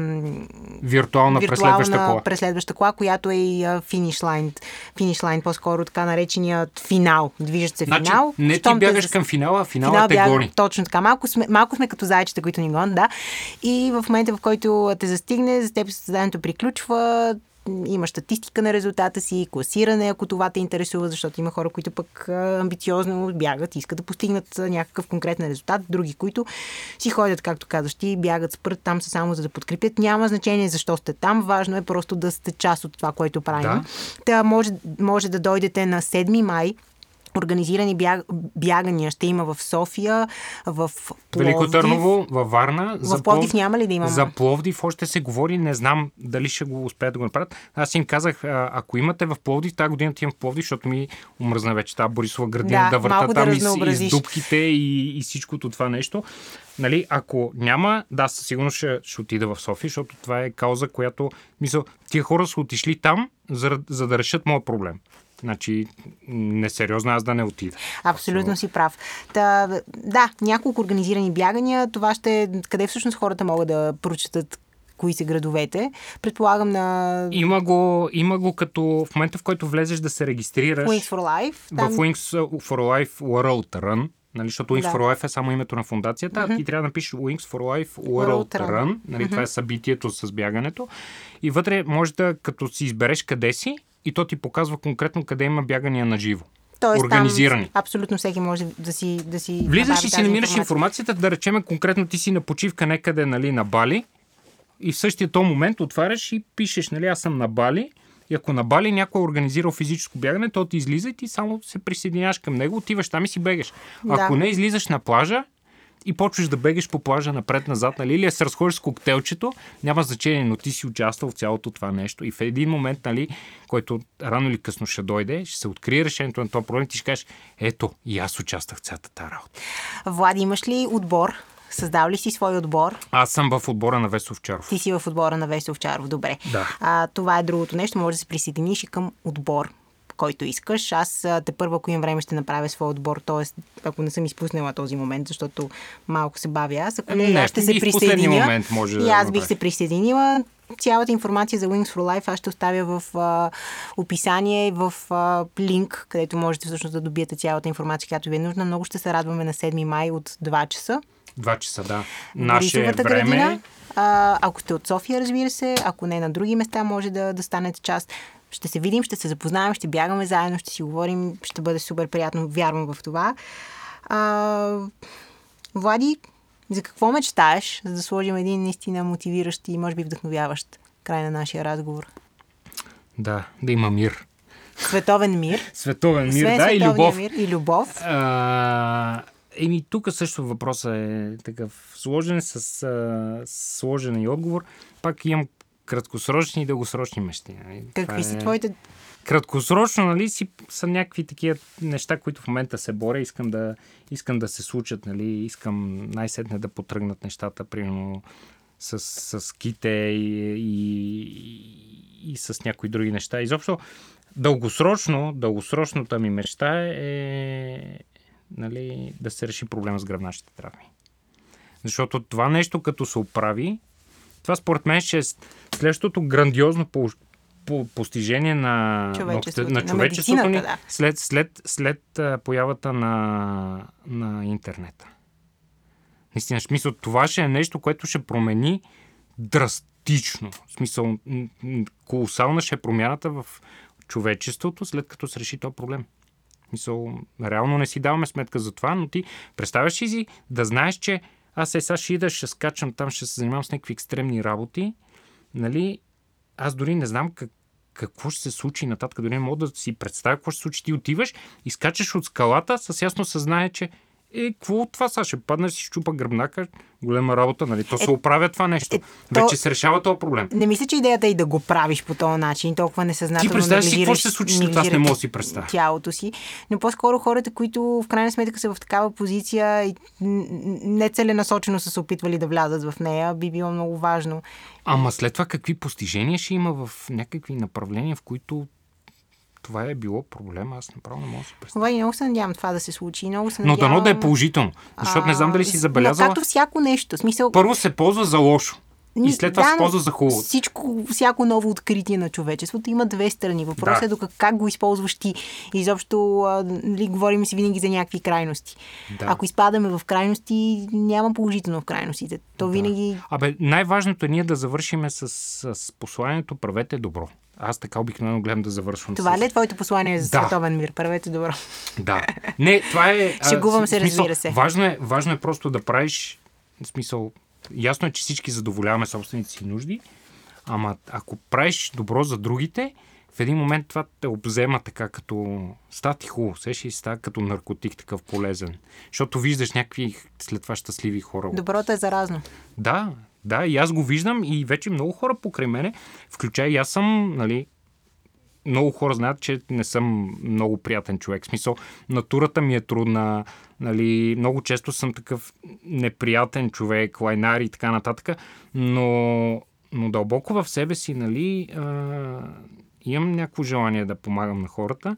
виртуална, виртуална преследваща кола. преследваща кола, която е и финиш лайн, финиш лайн, по-скоро така нареченият финал. Движещ се значи, финал. Не ти бягаш към финала, а финала финал те бяга, гони. Точно така. Малко сме, малко сме като зайчета, които ни гонят, да. И в момента, в който те застигне, за теб състезанието приключва, има статистика на резултата си, класиране, ако това те интересува, защото има хора, които пък амбициозно бягат, искат да постигнат някакъв конкретен резултат, други, които си ходят, както казваш ти, бягат, спрат там са само за да подкрепят. Няма значение защо сте там, важно е просто да сте част от това, което правим. Да. Та може, може да дойдете на 7 май Организирани бяг, бягания ще има в София, в Пловдив. Велико Търново, във Варна. В за Пловдив няма ли да има? За Пловдив още се говори, не знам дали ще го успеят да го направят. Аз им казах, ако имате в Пловдив, тази година имам в Пловдив, защото ми умръзна вече тази Борисова градина да, да върта там да и, и с дубките и, и всичкото това нещо. Нали, ако няма, да, със сигурност ще, ще отида в София, защото това е кауза, която, мисля, тия хора са отишли там, за, за да решат моят проблем. Значи, несериозно аз да не отида. Абсолютно си прав. Та, да, няколко организирани бягания. Това ще къде всъщност хората могат да прочитат кои са градовете. Предполагам на... Има го, има го като в момента, в който влезеш да се регистрираш... Wings for Life. Там... В Wings for Life World Run. Нали, защото Wings да. for Life е само името на фундацията. Mm-hmm. Ти трябва да напишеш Wings for Life World, World Run. Run. Нали, mm-hmm. Това е събитието с бягането. И вътре може да, като си избереш къде си, и то ти показва конкретно къде има бягания на живо. Тоест, организирани. Там абсолютно всеки може да си. Да си Влизаш и си намираш информация. информацията, да речеме конкретно ти си на почивка некъде нали, на Бали и в същия този момент отваряш и пишеш, нали, аз съм на Бали. И ако на Бали някой е организирал физическо бягане, то ти излиза и ти само се присъединяваш към него, отиваш там и си бегаш. Да. Ако не излизаш на плажа, и почваш да бегаш по плажа напред-назад, нали? Или се разходиш с коктейлчето, няма значение, но ти си участвал в цялото това нещо. И в един момент, нали, който рано или късно ще дойде, ще се открие решението на този проблем, ти ще кажеш, ето, и аз участвах в цялата тази работа. Влади, имаш ли отбор? Създал ли си свой отбор? Аз съм в отбора на Весов Чаров. Ти си в отбора на Весов Чаров, добре. Да. А, това е другото нещо, може да се присъединиш и към отбор който искаш. Аз те първо, ако имам време, ще направя своя отбор, т.е. ако не съм изпуснала този момент, защото малко се бавя аз. Ако не, не аз ще се присъединя. Момент може и аз бих се присъединила. Цялата информация за Wings for Life аз ще оставя в а, описание, в а, линк, където можете всъщност да добиете цялата информация, която ви е нужна. Много ще се радваме на 7 май от 2 часа. 2 часа, да. Наше време. Градина. А, ако сте от София, разбира се, ако не на други места, може да, да станете част. Ще се видим, ще се запознаем, ще бягаме заедно, ще си говорим, ще бъде супер приятно, вярвам в това. А, Влади, за какво мечтаеш, за да сложим един наистина мотивиращ и може би вдъхновяващ край на нашия разговор? Да, да има мир. Световен мир. Световен мир, Свен, да, и любов. Мир и любов. А, еми, тук също въпросът е такъв сложен, с а, сложен и отговор. Пак имам краткосрочни и дългосрочни мечти. Нали? Какви са е... твоите? Краткосрочно, нали, си, са някакви такива неща, които в момента се боря. Искам да, искам да се случат, нали, искам най-сетне да потръгнат нещата, примерно с, с ките и, и, и, и с някои други неща. Изобщо, дългосрочно, дългосрочната ми мечта е нали, да се реши проблема с гръбначните травми. Защото това нещо, като се оправи, това според мен ще е следващото грандиозно по, по, постижение на човечеството, на, човечеството ни да. след, след, след появата на, на интернета. Наистина, в смисъл, това ще е нещо, което ще промени драстично. В смисъл, колосална ще е промяната в човечеството, след като се реши този проблем. Мисъл, реално не си даваме сметка за това, но ти представяш ли си да знаеш, че аз е сега ще ида, ще скачам там, ще се занимавам с някакви екстремни работи, нали, аз дори не знам как, какво ще се случи нататък, дори не мога да си представя какво ще се случи. Ти отиваш и скачаш от скалата с ясно съзнание, че е, какво от това сега? Ще паднеш си щупа гръбнака, голема работа, нали? То е, се оправя това нещо. Е, то... Вече се решава този проблем. Не мисля, че идеята е да го правиш по този начин, толкова несъзнателно. Ти представяш си какво ще се случи след аз не мога да си представя. Тялото си. Но по-скоро хората, които в крайна сметка са в такава позиция и нецеленасочено са се опитвали да влязат в нея, би било много важно. Ама след това какви постижения ще има в някакви направления, в които това е било проблема, аз направо не мога да си представя. И много се надявам това да се случи. Много се надявам... Но дано да е положително, защото а, не знам дали си забелязала. Както всяко нещо. Смисъл... Първо се ползва за лошо. И след това да, се ползва за хубаво. Всичко, всяко ново откритие на човечеството има две страни. Въпросът да. е до как, как го използваш ти. Изобщо а, ли, говорим си винаги за някакви крайности. Да. Ако изпадаме в крайности, няма положително в крайностите. То да. винаги. Абе, най-важното е ние да завършиме с, с посланието правете добро. Аз така обикновено гледам да завършвам. Това с... ли е твоето послание за Да. световен мир? Правете добро. Да. Не, това е... Шегувам се, смисъл, разбира се. Важно е, важно е просто да правиш... В смисъл, ясно е, че всички задоволяваме собствените си нужди, ама ако правиш добро за другите, в един момент това те обзема така като... Става ти хубаво, сеш и става като наркотик такъв полезен. Защото виждаш някакви след това щастливи хора. Доброто е заразно. Да, да, и аз го виждам и вече много хора покрай мене, включая и аз съм, нали, много хора знаят, че не съм много приятен човек. В смисъл, натурата ми е трудна, нали, много често съм такъв неприятен човек, лайнар и така нататък, но, но дълбоко в себе си, нали, а, имам някакво желание да помагам на хората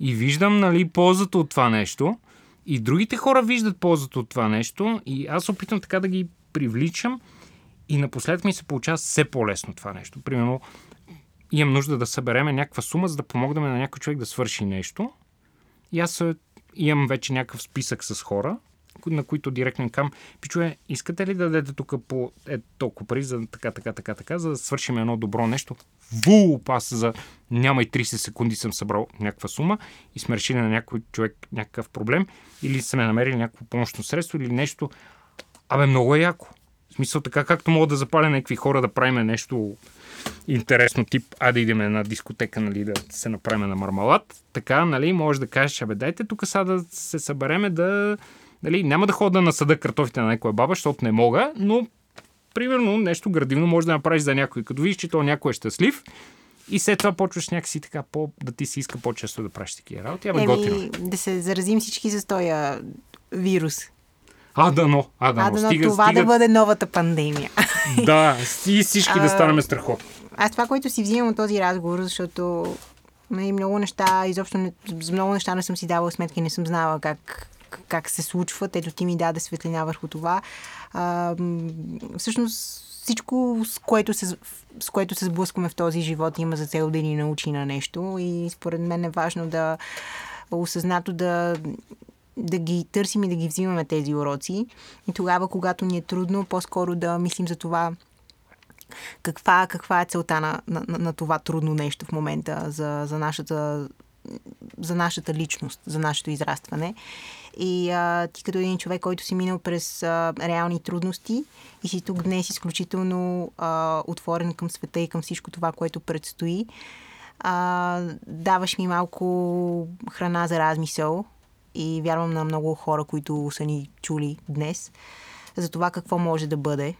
и виждам, нали, ползата от това нещо и другите хора виждат ползата от това нещо и аз се опитвам така да ги привличам и напоследък ми се получава все по-лесно това нещо. Примерно, имам нужда да събереме някаква сума, за да помогнем на някой човек да свърши нещо. И аз имам вече някакъв списък с хора, на които директно им кам, пичове, искате ли да дадете тук по е, толкова пари за така, така, така, така, за да свършим едно добро нещо? Вуп, аз за няма и 30 секунди съм събрал някаква сума и сме решили на някой човек някакъв проблем или сме намерили някакво помощно средство или нещо. Абе, много е яко. В смисъл така, както мога да запаля някакви хора да правим нещо интересно, тип, а да идем на дискотека, нали, да се направим на мармалад, така, нали, можеш да кажеш, абе, дайте тук сега да се събереме да, нали, няма да хода на съда картофите на някоя баба, защото не мога, но примерно нещо градивно може да направиш за някой. Като видиш, че то някой е щастлив и след това почваш някакси така по, да ти се иска по-често да правиш такива работи. Абе, готино. е. да се заразим всички с този вирус. А, да, но. А, да, А, но. да, Стига, това стига, да бъде новата пандемия. Да, и всички да станем страхотни. Аз това, което си взимам от този разговор, защото нали, много неща, изобщо не, много неща не съм си давала сметка и не съм знала как, как се случват. Ето ти ми даде светлина върху това. А, всъщност всичко, с което, се, с което се сблъскваме в този живот, има за цел да ни научи на нещо и според мен е важно да осъзнато да да ги търсим и да ги взимаме тези уроци. И тогава, когато ни е трудно, по-скоро да мислим за това каква, каква е целта на, на, на, това трудно нещо в момента за, за, нашата, за нашата личност, за нашето израстване. И а, ти като един човек, който си минал през а, реални трудности и си тук днес изключително а, отворен към света и към всичко това, което предстои, а, даваш ми малко храна за размисъл и вярвам на много хора, които са ни чули днес за това какво може да бъде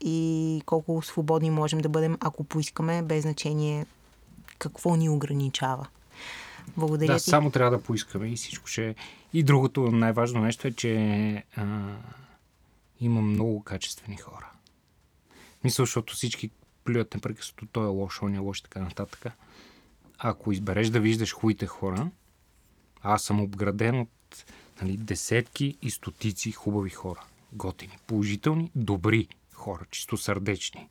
и колко свободни можем да бъдем, ако поискаме, без значение какво ни ограничава. Благодаря Да, ти. само трябва да поискаме и всичко ще... И другото най-важно нещо е, че а, има много качествени хора. Мисля, защото всички плюят непрекъснато, той е лош, он е лош, така нататък. Ако избереш да виждаш хубавите хора, аз съм обграден от нали, десетки и стотици хубави хора. Готини, положителни, добри хора, чисто сърдечни.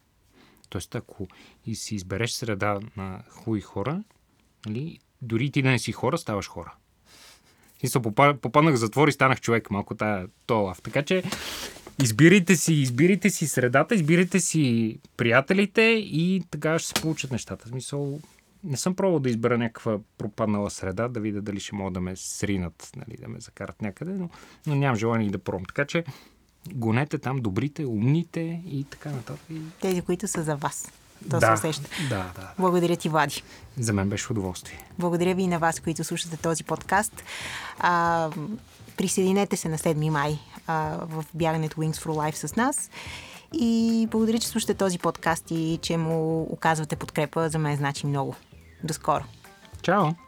Тоест, ако и си избереш среда на хубави хора, нали, дори ти да не си хора, ставаш хора. Смисъл, попа- попаднах в затвор и станах човек, малко тая, тоя лав. Така че, избирайте си, избирайте си средата, избирайте си приятелите и така ще се получат нещата. В смисъл, не съм пробвал да избера някаква пропаднала среда, да видя дали ще могат да ме сринат, нали, да ме закарат някъде, но, но нямам желание да пробвам. Така че, гонете там добрите, умните и така нататък. Тези, които са за вас. То да, се усеща. да, да. Благодаря ти, Влади. За мен беше удоволствие. Благодаря ви и на вас, които слушате този подкаст. А, присъединете се на 7 май а, в бягането Wings for Life с нас. И благодаря, че слушате този подкаст и че му оказвате подкрепа. За мен значи много. do skoro. Ciao.